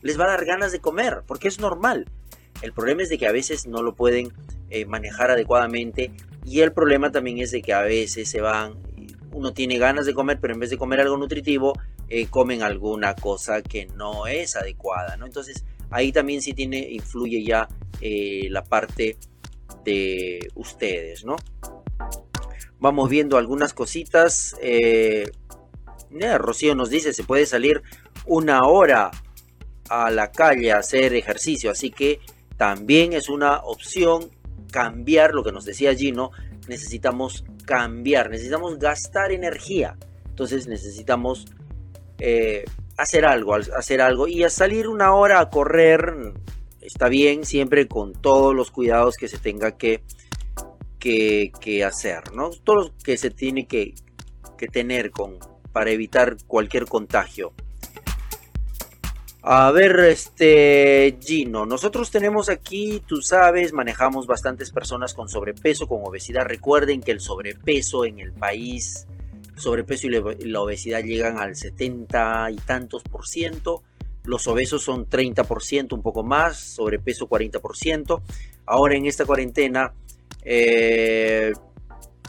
les va a dar ganas de comer, porque es normal. El problema es de que a veces no lo pueden eh, manejar adecuadamente y el problema también es de que a veces se van, uno tiene ganas de comer, pero en vez de comer algo nutritivo, eh, comen alguna cosa que no es adecuada, ¿no? Entonces ahí también sí tiene, influye ya eh, la parte de ustedes, ¿no? Vamos viendo algunas cositas. Rocío nos dice, se puede salir una hora a la calle a hacer ejercicio, así que también es una opción cambiar lo que nos decía Gino, necesitamos cambiar, necesitamos gastar energía, entonces necesitamos eh, hacer algo, hacer algo y a salir una hora a correr está bien, siempre con todos los cuidados que se tenga que, que, hacer, ¿no? Todo lo que se tiene que, que tener con, para evitar cualquier contagio. A ver, este Gino, nosotros tenemos aquí, tú sabes, manejamos bastantes personas con sobrepeso, con obesidad. Recuerden que el sobrepeso en el país, sobrepeso y la obesidad llegan al 70 y tantos por ciento. Los obesos son 30 por ciento, un poco más, sobrepeso 40 por ciento. Ahora en esta cuarentena eh,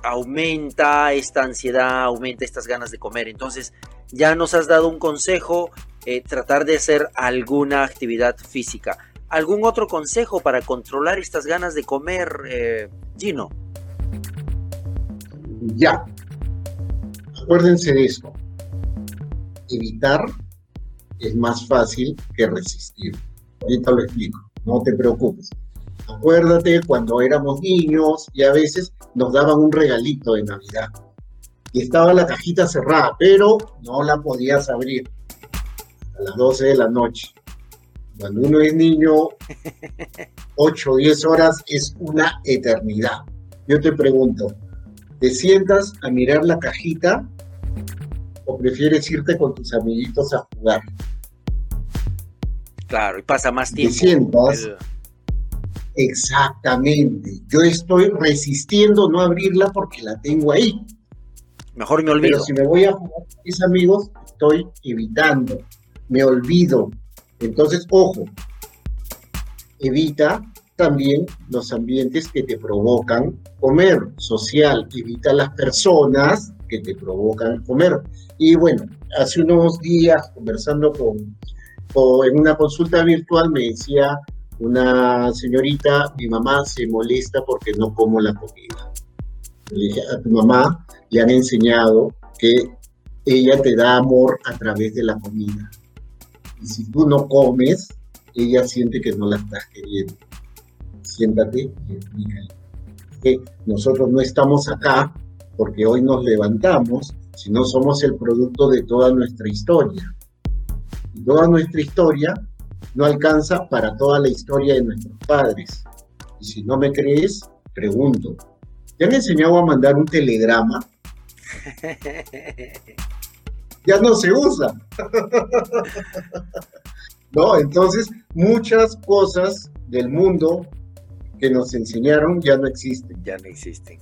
aumenta esta ansiedad, aumenta estas ganas de comer. Entonces, ya nos has dado un consejo eh, tratar de hacer alguna actividad física. ¿Algún otro consejo para controlar estas ganas de comer, eh, Gino? Ya. Acuérdense de esto. Evitar es más fácil que resistir. Ahorita lo explico. No te preocupes. Acuérdate cuando éramos niños y a veces nos daban un regalito de Navidad. Y estaba la cajita cerrada, pero no la podías abrir a las 12 de la noche. Cuando uno es niño, 8 o 10 horas es una eternidad. Yo te pregunto, ¿te sientas a mirar la cajita o prefieres irte con tus amiguitos a jugar? Claro, y pasa más tiempo. Te sientas. Exactamente. Yo estoy resistiendo no abrirla porque la tengo ahí. Mejor me olvido. Pero si me voy a jugar con mis amigos, estoy evitando me olvido. Entonces, ojo, evita también los ambientes que te provocan comer, social, evita las personas que te provocan comer. Y bueno, hace unos días conversando con, en una consulta virtual me decía una señorita, mi mamá se molesta porque no como la comida. Le dije, a tu mamá le han enseñado que ella te da amor a través de la comida. Y si tú no comes, ella siente que no la estás queriendo. Siéntate y explícale que nosotros no estamos acá porque hoy nos levantamos, sino somos el producto de toda nuestra historia. Y toda nuestra historia no alcanza para toda la historia de nuestros padres. Y si no me crees, pregunto. ¿Te han enseñado a mandar un telegrama? ya no se usa. ¿No? Entonces, muchas cosas del mundo que nos enseñaron ya no existen. Ya no existen.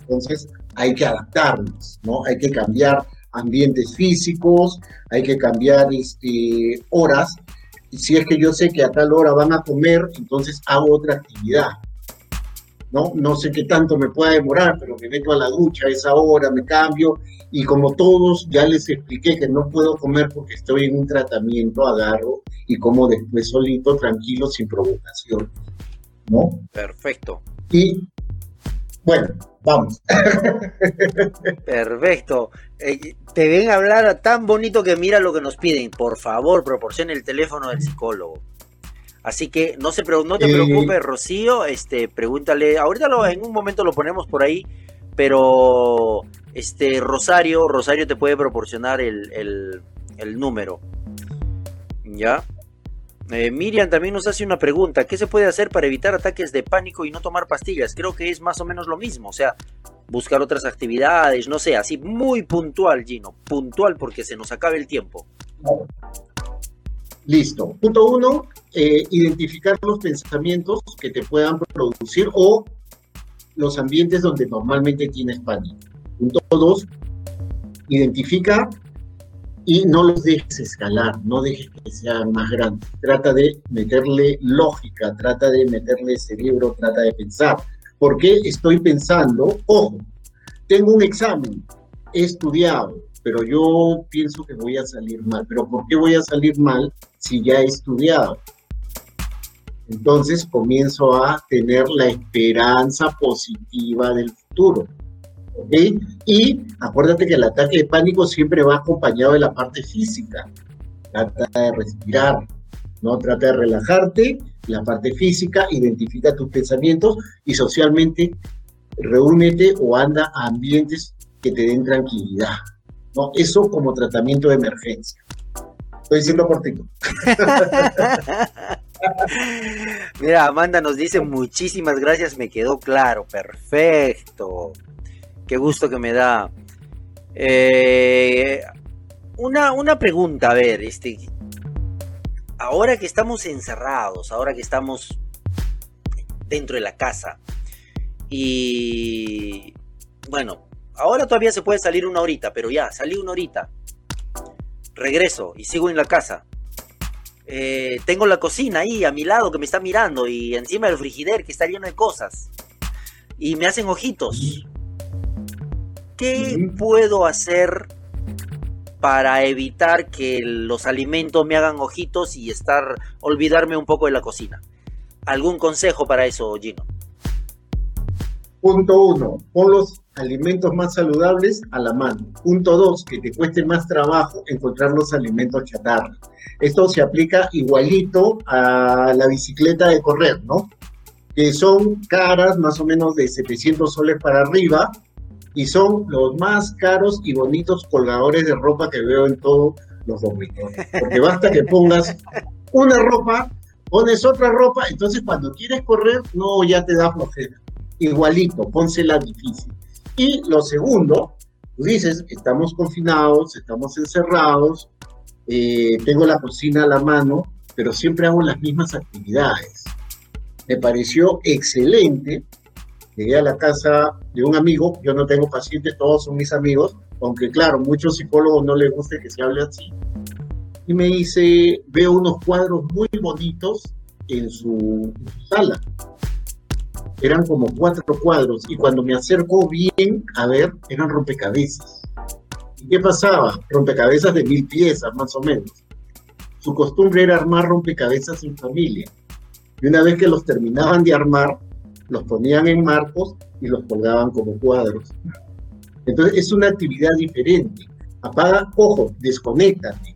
Entonces, hay que adaptarnos, ¿no? Hay que cambiar ambientes físicos, hay que cambiar este, horas. Si es que yo sé que a tal hora van a comer, entonces hago otra actividad. ¿no? No sé qué tanto me pueda demorar, pero me meto a la ducha a esa hora, me cambio y como todos ya les expliqué que no puedo comer porque estoy en un tratamiento, agarro y como después solito, tranquilo, sin provocación, ¿no? Perfecto. Y bueno, vamos. Perfecto. Eh, te ven hablar tan bonito que mira lo que nos piden. Por favor, proporcione el teléfono del psicólogo. Así que no, se, no te preocupes, Rocío, este, pregúntale, ahorita lo, en un momento lo ponemos por ahí, pero este Rosario, Rosario te puede proporcionar el, número. ¿Ya? Eh, Miriam también nos hace una pregunta, ¿qué se puede hacer para evitar ataques de pánico y no tomar pastillas? Creo que es más o menos lo mismo, o sea, buscar otras actividades, no sé, así muy puntual, Gino, puntual porque se nos acabe el tiempo. Listo. Punto uno, eh, identificar los pensamientos que te puedan producir o los ambientes donde normalmente tienes pánico. Punto dos, identifica y no los dejes escalar, no dejes que sean más grandes. Trata de meterle lógica, trata de meterle cerebro, trata de pensar. ¿Por qué estoy pensando? Ojo, tengo un examen, he estudiado, pero yo pienso que voy a salir mal. ¿Pero por qué voy a salir mal si ya he estudiado? Entonces comienzo a tener la esperanza positiva del futuro. Y acuérdate que el ataque de pánico siempre va acompañado de la parte física. Trata de respirar, ¿no? Trata de relajarte, la parte física, identifica tus pensamientos y socialmente reúnete o anda a ambientes que te den tranquilidad. ¿no? Eso como tratamiento de emergencia. Estoy diciendo cortito. Mira, Amanda nos dice muchísimas gracias, me quedó claro, perfecto. Qué gusto que me da. Eh, una, una pregunta, a ver, este, ahora que estamos encerrados, ahora que estamos dentro de la casa, y bueno, ahora todavía se puede salir una horita, pero ya, salí una horita. Regreso y sigo en la casa. Eh, tengo la cocina ahí a mi lado que me está mirando y encima el frigider que está lleno de cosas. Y me hacen ojitos. ¿Qué puedo hacer para evitar que los alimentos me hagan ojitos y estar olvidarme un poco de la cocina? ¿Algún consejo para eso, Gino? Punto uno, pon los alimentos más saludables a la mano. Punto dos, que te cueste más trabajo encontrar los alimentos chatarra. Esto se aplica igualito a la bicicleta de correr, ¿no? Que son caras, más o menos de 700 soles para arriba, y son los más caros y bonitos colgadores de ropa que veo en todos los dormitorios. Porque basta que pongas una ropa, pones otra ropa, entonces cuando quieres correr, no, ya te da flojera igualito, pónsela difícil. Y lo segundo, tú dices, estamos confinados, estamos encerrados, eh, tengo la cocina a la mano, pero siempre hago las mismas actividades. Me pareció excelente. Llegué a la casa de un amigo, yo no tengo pacientes, todos son mis amigos, aunque claro, muchos psicólogos no les gusta que se hable así. Y me dice, veo unos cuadros muy bonitos en su sala eran como cuatro cuadros y cuando me acerco bien a ver, eran rompecabezas. ¿Y qué pasaba? Rompecabezas de mil piezas, más o menos. Su costumbre era armar rompecabezas en familia. Y una vez que los terminaban de armar, los ponían en marcos y los colgaban como cuadros. Entonces es una actividad diferente. Apaga, ojo, desconéctate.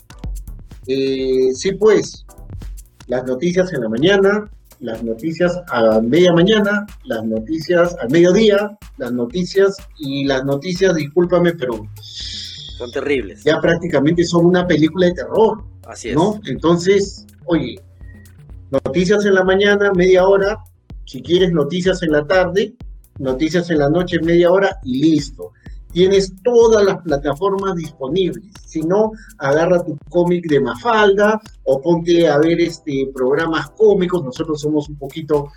Eh, sí, pues, las noticias en la mañana, las noticias a media mañana, las noticias al mediodía, las noticias y las noticias, discúlpame, pero son terribles. Ya prácticamente son una película de terror. Así es. ¿no? Entonces, oye, noticias en la mañana, media hora, si quieres noticias en la tarde, noticias en la noche, media hora y listo tienes todas las plataformas disponibles. Si no, agarra tu cómic de Mafalda o ponte a ver este, programas cómicos. Nosotros somos un poquito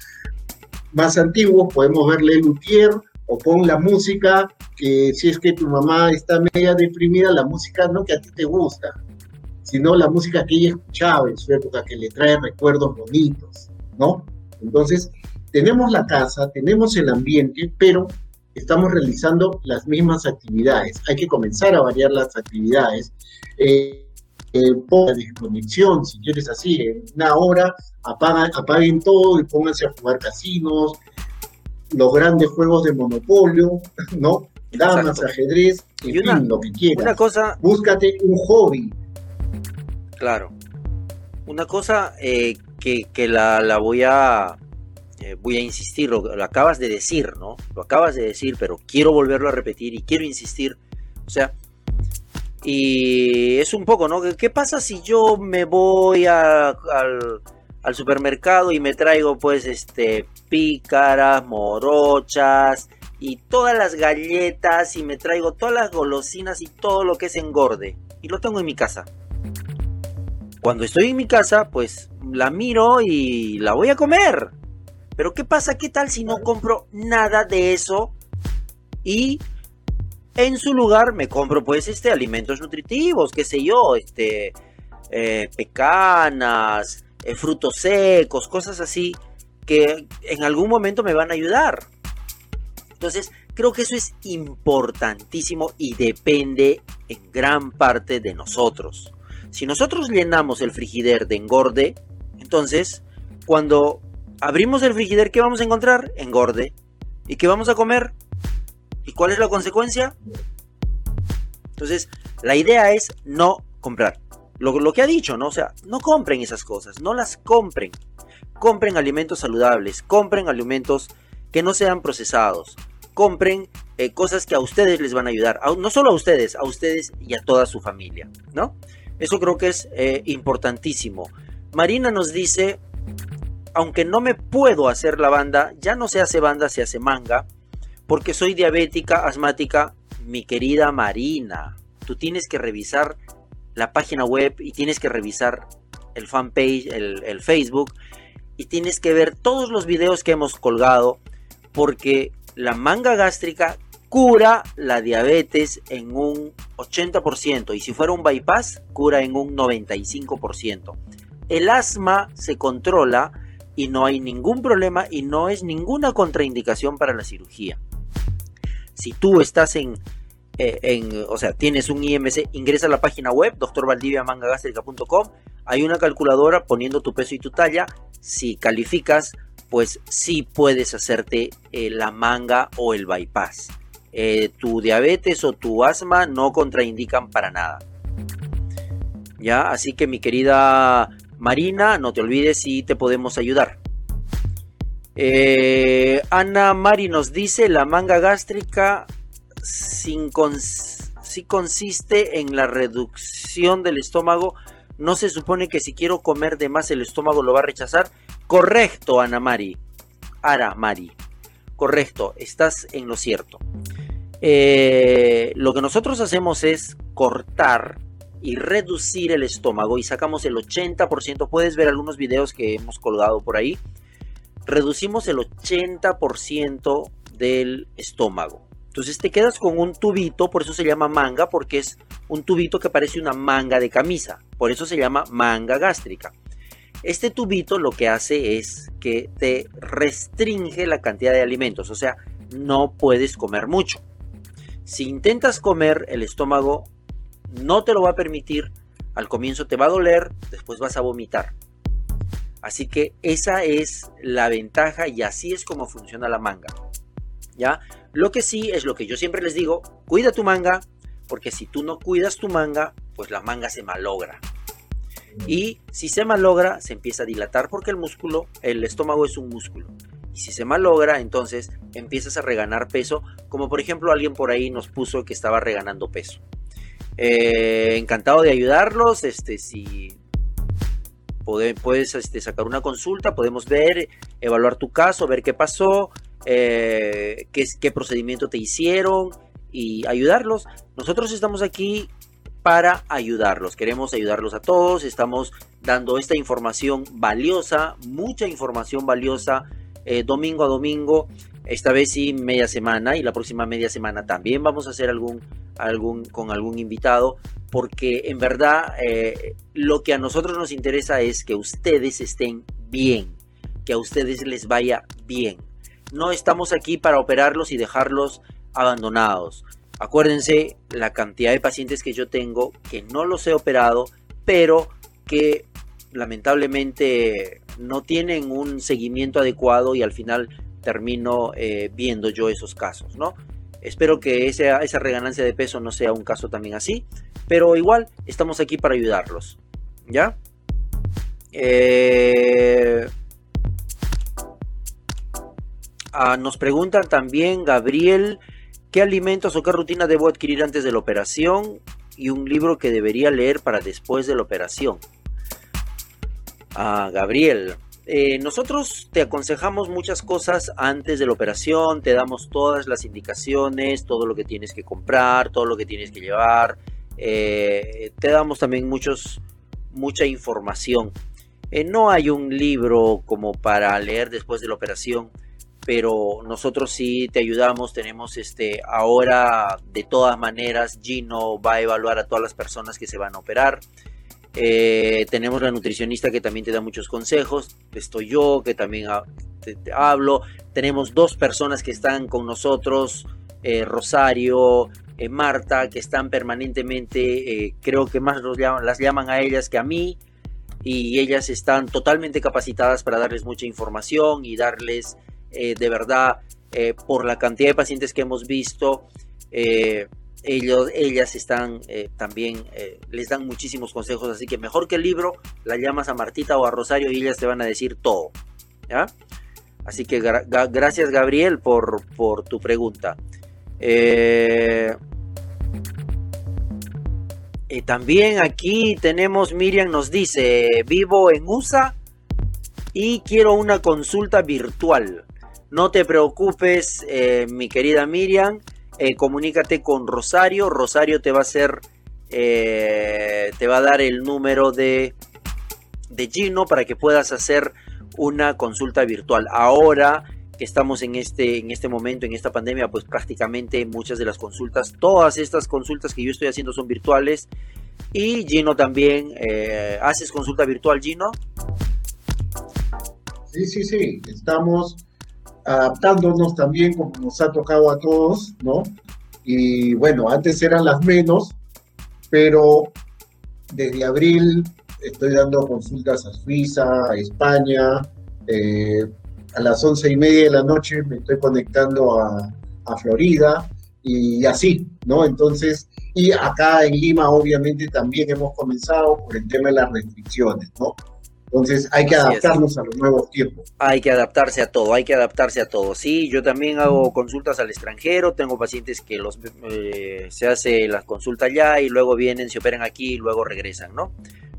más antiguos, podemos verle Luthier o pon la música que si es que tu mamá está media deprimida, la música no que a ti te gusta, sino la música que ella escuchaba en su época, que le trae recuerdos bonitos, ¿no? Entonces, tenemos la casa, tenemos el ambiente, pero estamos realizando las mismas actividades. Hay que comenzar a variar las actividades. Eh, eh, la desconexión, si quieres así, en una hora apaguen todo y pónganse a jugar casinos, los grandes juegos de monopolio, ¿no? Damas, ajedrez, en fin, lo que quieras. Una cosa. Búscate un hobby. Claro. Una cosa eh, que, que la, la voy a eh, voy a insistir, lo, acabas de decir, ¿no? Lo acabas de decir, pero quiero volverlo a repetir y quiero insistir. O sea, y es un poco, ¿no? ¿Qué pasa si yo me voy al, al, supermercado y me traigo, pues, este, pícaras, morochas y todas las galletas y me traigo todas las golosinas y todo lo que es engorde y lo tengo en mi casa? Cuando estoy en mi casa, pues la miro y la voy a comer. Pero ¿qué pasa? ¿Qué tal si no compro nada de eso? Y en su lugar me compro pues este alimentos nutritivos, qué sé yo, este eh, pecanas, eh, frutos secos, cosas así que en algún momento me van a ayudar. Entonces, creo que eso es importantísimo y depende en gran parte de nosotros. Si nosotros llenamos el frigider de engorde, entonces cuando abrimos el frigider, ¿qué vamos a encontrar? Engorde. ¿Y qué vamos a comer? ¿Y cuál es la consecuencia? Entonces, la idea es no comprar. Lo, que ha dicho, ¿no? O sea, no compren esas cosas, no las compren. Compren alimentos saludables, compren alimentos que no sean procesados, compren eh, cosas que a ustedes les van a ayudar, no solo a ustedes, a ustedes y a toda su familia, ¿no? Eso creo que es eh, importantísimo. Marina nos dice, aunque no me puedo hacer la banda, ya no se hace banda, se hace manga, porque soy diabética, asmática, mi querida Marina. Tú tienes que revisar la página web y tienes que revisar el fanpage, el, el Facebook, y tienes que ver todos los videos que hemos colgado, porque la manga gástrica cura la diabetes en un 80% y si fuera un bypass, cura en un 95%. El asma se controla y no hay ningún problema y no es ninguna contraindicación para la cirugía. Si tú estás en, eh, o sea, tienes un IMC, ingresa a la página web doctorvaldiviamangagástrica.com, hay una calculadora poniendo tu peso y tu talla, si calificas, pues sí puedes hacerte eh, la manga o el bypass. Eh, tu diabetes o tu asma no contraindican para nada. Ya, así que mi querida Marina, no te olvides si te podemos ayudar. Eh, Ana Mari nos dice la manga gástrica sin si consiste en la reducción del estómago. No se supone que si quiero comer de más el estómago lo va a rechazar. Correcto, Ana Mari. Ara Mari. Correcto, estás en lo cierto. Eh, lo que nosotros hacemos es cortar y reducir el estómago y sacamos el 80%. Puedes ver algunos videos que hemos colgado por ahí. Reducimos el 80% del estómago. Entonces te quedas con un tubito, por eso se llama manga, porque es un tubito que parece una manga de camisa. Por eso se llama manga gástrica. Este tubito lo que hace es que te restringe la cantidad de alimentos, o sea, no puedes comer mucho. Si intentas comer, el estómago no te lo va a permitir. Al comienzo te va a doler, después vas a vomitar. Así que esa es la ventaja y así es como funciona la manga. ¿Ya? Lo que sí es lo que yo siempre les digo, cuida tu manga, porque si tú no cuidas tu manga, pues la manga se malogra. Y si se malogra, se empieza a dilatar porque el músculo, el estómago es un músculo. Y si se malogra, entonces empiezas a reganar peso, como por ejemplo alguien por ahí nos puso que estaba reganando peso. Eh, encantado de ayudarlos, este, si puedes este, sacar una consulta, podemos ver, evaluar tu caso, ver qué pasó, eh, qué, procedimiento te hicieron y ayudarlos. Nosotros estamos aquí para ayudarlos. Queremos ayudarlos a todos. Estamos dando esta información valiosa, mucha información valiosa eh, domingo a domingo, esta vez sí media semana y la próxima media semana también vamos a hacer algún, algún con algún invitado, porque en verdad eh, lo que a nosotros nos interesa es que ustedes estén bien, que a ustedes les vaya bien. No estamos aquí para operarlos y dejarlos abandonados. Acuérdense la cantidad de pacientes que yo tengo que no los he operado, pero que lamentablemente no tienen un seguimiento adecuado y al final termino eh, viendo yo esos casos, ¿no? Espero que esa, esa reganancia de peso no sea un caso también así, pero igual estamos aquí para ayudarlos, ¿ya? Eh, ah, nos preguntan también, Gabriel, ¿qué alimentos o qué rutina debo adquirir antes de la operación? Y un libro que debería leer para después de la operación a Gabriel. Eh, nosotros te aconsejamos muchas cosas antes de la operación, te damos todas las indicaciones, todo lo que tienes que comprar, todo lo que tienes que llevar, eh, te damos también muchos, mucha información. Eh, no hay un libro como para leer después de la operación, pero nosotros sí te ayudamos. Tenemos este, ahora de todas maneras, Gino va a evaluar a todas las personas que se van a operar. Eh, tenemos la nutricionista que también te da muchos consejos. Estoy yo que también te, hablo. Tenemos dos personas que están con nosotros, eh, Rosario, eh, Marta, que están permanentemente, creo que más las llaman a ellas que a mí. Y ellas están totalmente capacitadas para darles mucha información y darles de verdad, por la cantidad de pacientes que hemos visto, ellos, ellas están eh, también, eh, les dan muchísimos consejos, así que mejor que el libro, la llamas a Martita o a Rosario y ellas te van a decir todo. Así que gracias Gabriel por, por tu pregunta. Eh, también aquí tenemos, Miriam nos dice, vivo en USA y quiero una consulta virtual. No te preocupes, mi querida Miriam eh, comunícate con Rosario. Rosario te va a hacer, eh, te va a dar el número de, de Gino para que puedas hacer una consulta virtual. Ahora que estamos en este, en este momento, en esta pandemia, pues prácticamente muchas de las consultas, todas estas consultas que yo estoy haciendo son virtuales. Y Gino también, eh, ¿haces consulta virtual, Gino? Sí, sí, sí, estamos adaptándonos también como nos ha tocado a todos, ¿no? Y bueno, antes eran las menos, pero desde abril estoy dando consultas a Suiza, a España, eh, a las once y media de la noche me estoy conectando a, a Florida y así, ¿no? Entonces, y acá en Lima obviamente también hemos comenzado por el tema de las restricciones, ¿no? Entonces hay que adaptarnos a los nuevos tiempos. Hay que adaptarse a todo, hay que adaptarse a todo. Sí, yo también hago consultas al extranjero, tengo pacientes que los eh, se hace la consulta allá y luego vienen, se operan aquí y luego regresan, ¿no?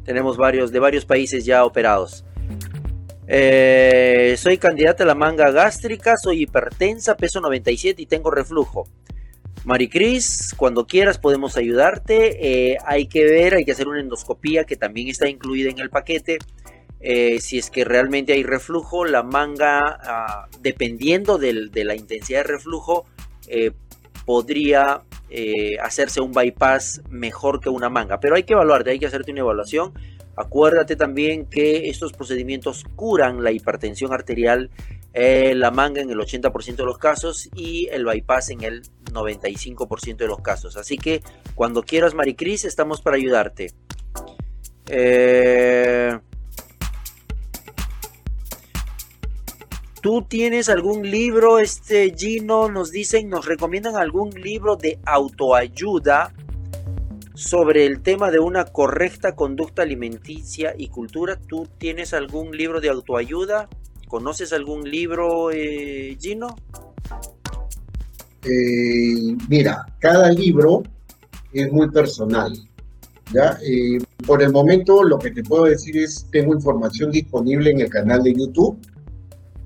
Tenemos varios de varios países ya operados. Eh, soy candidata a la manga gástrica, soy hipertensa, peso 97 y tengo reflujo. Maricris, cuando quieras podemos ayudarte. Eh, hay que ver, hay que hacer una endoscopía que también está incluida en el paquete. Eh, si es que realmente hay reflujo, la manga, ah, dependiendo de la intensidad de reflujo, eh, podría eh, hacerse un bypass mejor que una manga. Pero hay que evaluarte, hay que hacerte una evaluación. Acuérdate también que estos procedimientos curan la hipertensión arterial, la manga en el 80% de los casos y el bypass en el 95% de los casos. Así que cuando quieras, Maricris, estamos para ayudarte. Eh, ¿Tú tienes algún libro, este Gino? Nos dicen, nos recomiendan algún libro de autoayuda sobre el tema de una correcta conducta alimenticia y cultura. ¿Tú tienes algún libro de autoayuda? ¿Conoces algún libro, eh, Gino? Eh, mira, cada libro es muy personal. ¿ya? Eh, por el momento lo que te puedo decir es, tengo información disponible en el canal de YouTube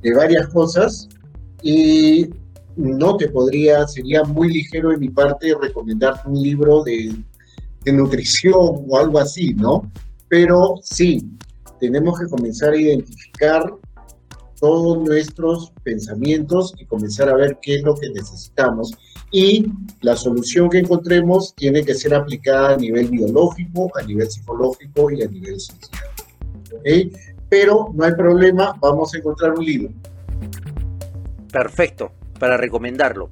de varias cosas y no te podría, sería muy ligero de mi parte recomendarte un libro de, de nutrición o algo así, ¿no? Pero sí, tenemos que comenzar a identificar todos nuestros pensamientos y comenzar a ver qué es lo que necesitamos. Y la solución que encontremos tiene que ser aplicada a nivel biológico, a nivel psicológico y a nivel social. ¿Okay? Pero no hay problema, vamos a encontrar un libro. Perfecto, para recomendarlo.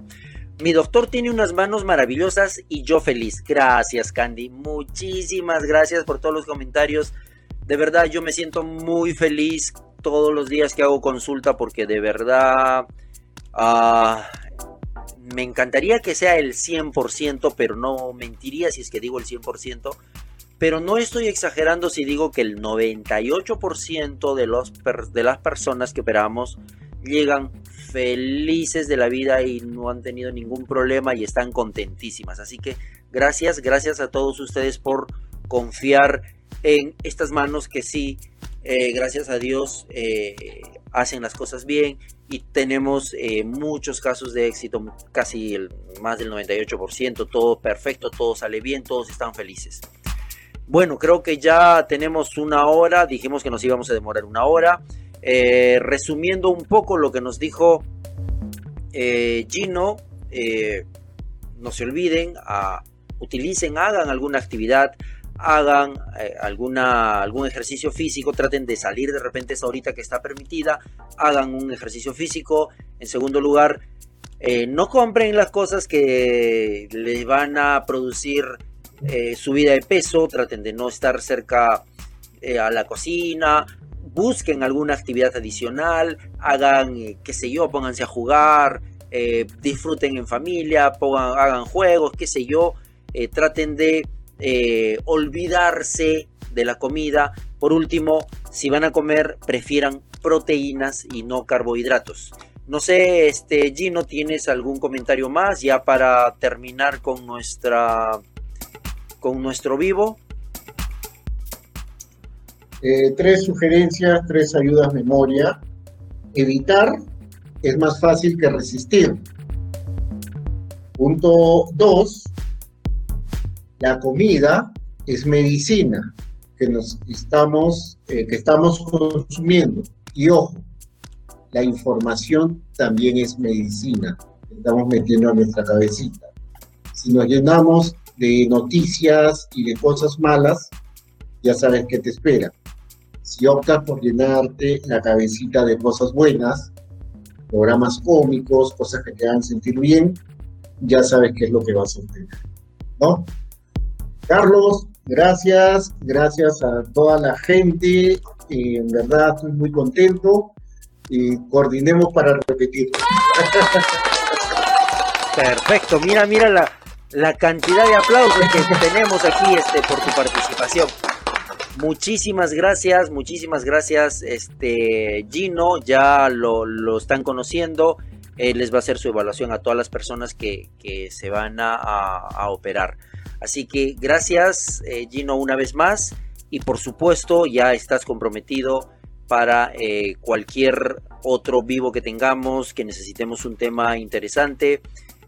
Mi doctor tiene unas manos maravillosas y yo feliz. Gracias, Candy. Muchísimas gracias por todos los comentarios. De verdad, yo me siento muy feliz todos los días que hago consulta porque de verdad ah, me encantaría que sea el 100%, pero no mentiría si es que digo el 100% pero no estoy exagerando si digo que el 98% de, los de las personas que operamos llegan felices de la vida y no han tenido ningún problema y están contentísimas. Así que gracias, gracias a todos ustedes por confiar en estas manos que sí, eh, gracias a Dios, eh, hacen las cosas bien y tenemos eh, muchos casos de éxito, casi más del 98%, todo perfecto, todo sale bien, todos están felices. Bueno, creo que ya tenemos una hora, dijimos que nos íbamos a demorar una hora. Eh, resumiendo un poco lo que nos dijo eh, Gino, eh, no se olviden, a, utilicen, hagan alguna actividad, hagan alguna, algún ejercicio físico, traten de salir de repente esa horita que está permitida, hagan un ejercicio físico. En segundo lugar, no compren las cosas que les van a producir eh, subida de peso, traten de no estar cerca eh, a la cocina, busquen alguna actividad adicional, hagan, eh, qué sé yo, pónganse a jugar, disfruten en familia, pongan, hagan juegos, qué sé yo, traten de olvidarse de la comida. Por último, si van a comer, prefieran proteínas y no carbohidratos. No sé, este Gino, ¿tienes algún comentario más ya para terminar con nuestra con nuestro vivo? Eh, tres sugerencias, tres ayudas memoria. Evitar es más fácil que resistir. Punto dos, la comida es medicina que nos estamos, eh, que estamos consumiendo. Y ojo, la información también es medicina que estamos metiendo a nuestra cabecita. Si nos llenamos de noticias y de cosas malas, ya sabes qué te espera. Si optas por llenarte la cabecita de cosas buenas, programas cómicos, cosas que te hagan sentir bien, ya sabes qué es lo que vas a obtener. ¿No? Carlos, gracias, gracias a toda la gente, en verdad estoy muy contento y coordinemos para repetir. Perfecto, mira, mira la, la cantidad de aplausos que, tenemos aquí este, por tu participación. Muchísimas gracias, muchísimas gracias, este Gino, ya lo, están conociendo, él les va a hacer su evaluación a todas las personas que, se van a, operar. Así que gracias eh, Gino una vez más y por supuesto ya estás comprometido para eh, cualquier otro vivo que tengamos, que necesitemos un tema interesante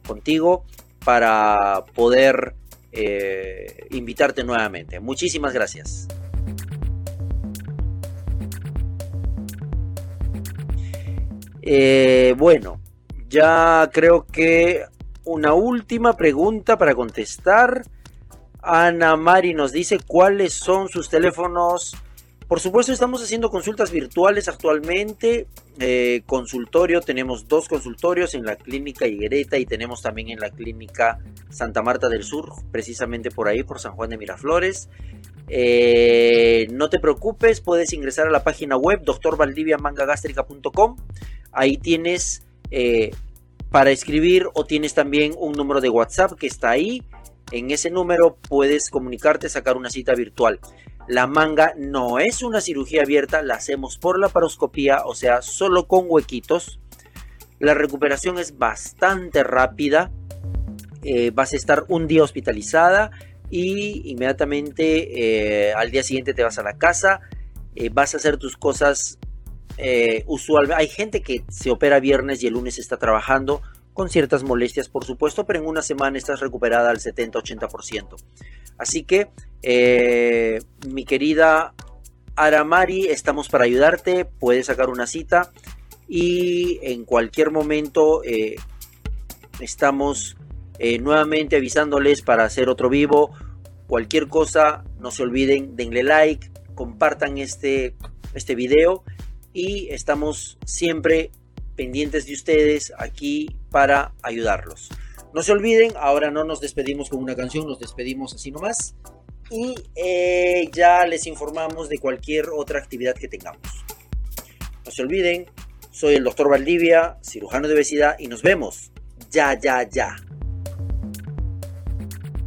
contigo para poder eh, invitarte nuevamente. Muchísimas gracias. Eh, bueno, ya creo que una última pregunta para contestar. Ana Mari nos dice cuáles son sus teléfonos por supuesto, estamos haciendo consultas virtuales actualmente. Eh, consultorio, tenemos dos consultorios en la clínica Higuereta y tenemos también en la clínica Santa Marta del Sur, precisamente por ahí, por San Juan de Miraflores. Eh, no te preocupes, puedes ingresar a la página web doctorvaldiviamangagastrica.com. Ahí tienes eh, para escribir o tienes también un número de WhatsApp que está ahí. En ese número puedes comunicarte, sacar una cita virtual. La manga no es una cirugía abierta, la hacemos por la paroscopía, o sea, solo con huequitos. La recuperación es bastante rápida. Eh, vas a estar un día hospitalizada y inmediatamente eh, al día siguiente te vas a la casa. Eh, vas a hacer tus cosas usualmente. Hay gente que se opera viernes y el lunes está trabajando con ciertas molestias, por supuesto, pero en una semana estás recuperada al 70-80%. Así que, eh, mi querida Aramari, estamos para ayudarte, puedes sacar una cita y en cualquier momento eh, estamos eh, nuevamente avisándoles para hacer otro vivo. Cualquier cosa, no se olviden, denle like, compartan este, este video y estamos siempre pendientes de ustedes aquí para ayudarlos. No se olviden, ahora no nos despedimos con una canción, nos despedimos así nomás. Y eh, ya les informamos de cualquier otra actividad que tengamos. No se olviden, soy el doctor Valdivia, cirujano de obesidad, y nos vemos ya, ya, ya.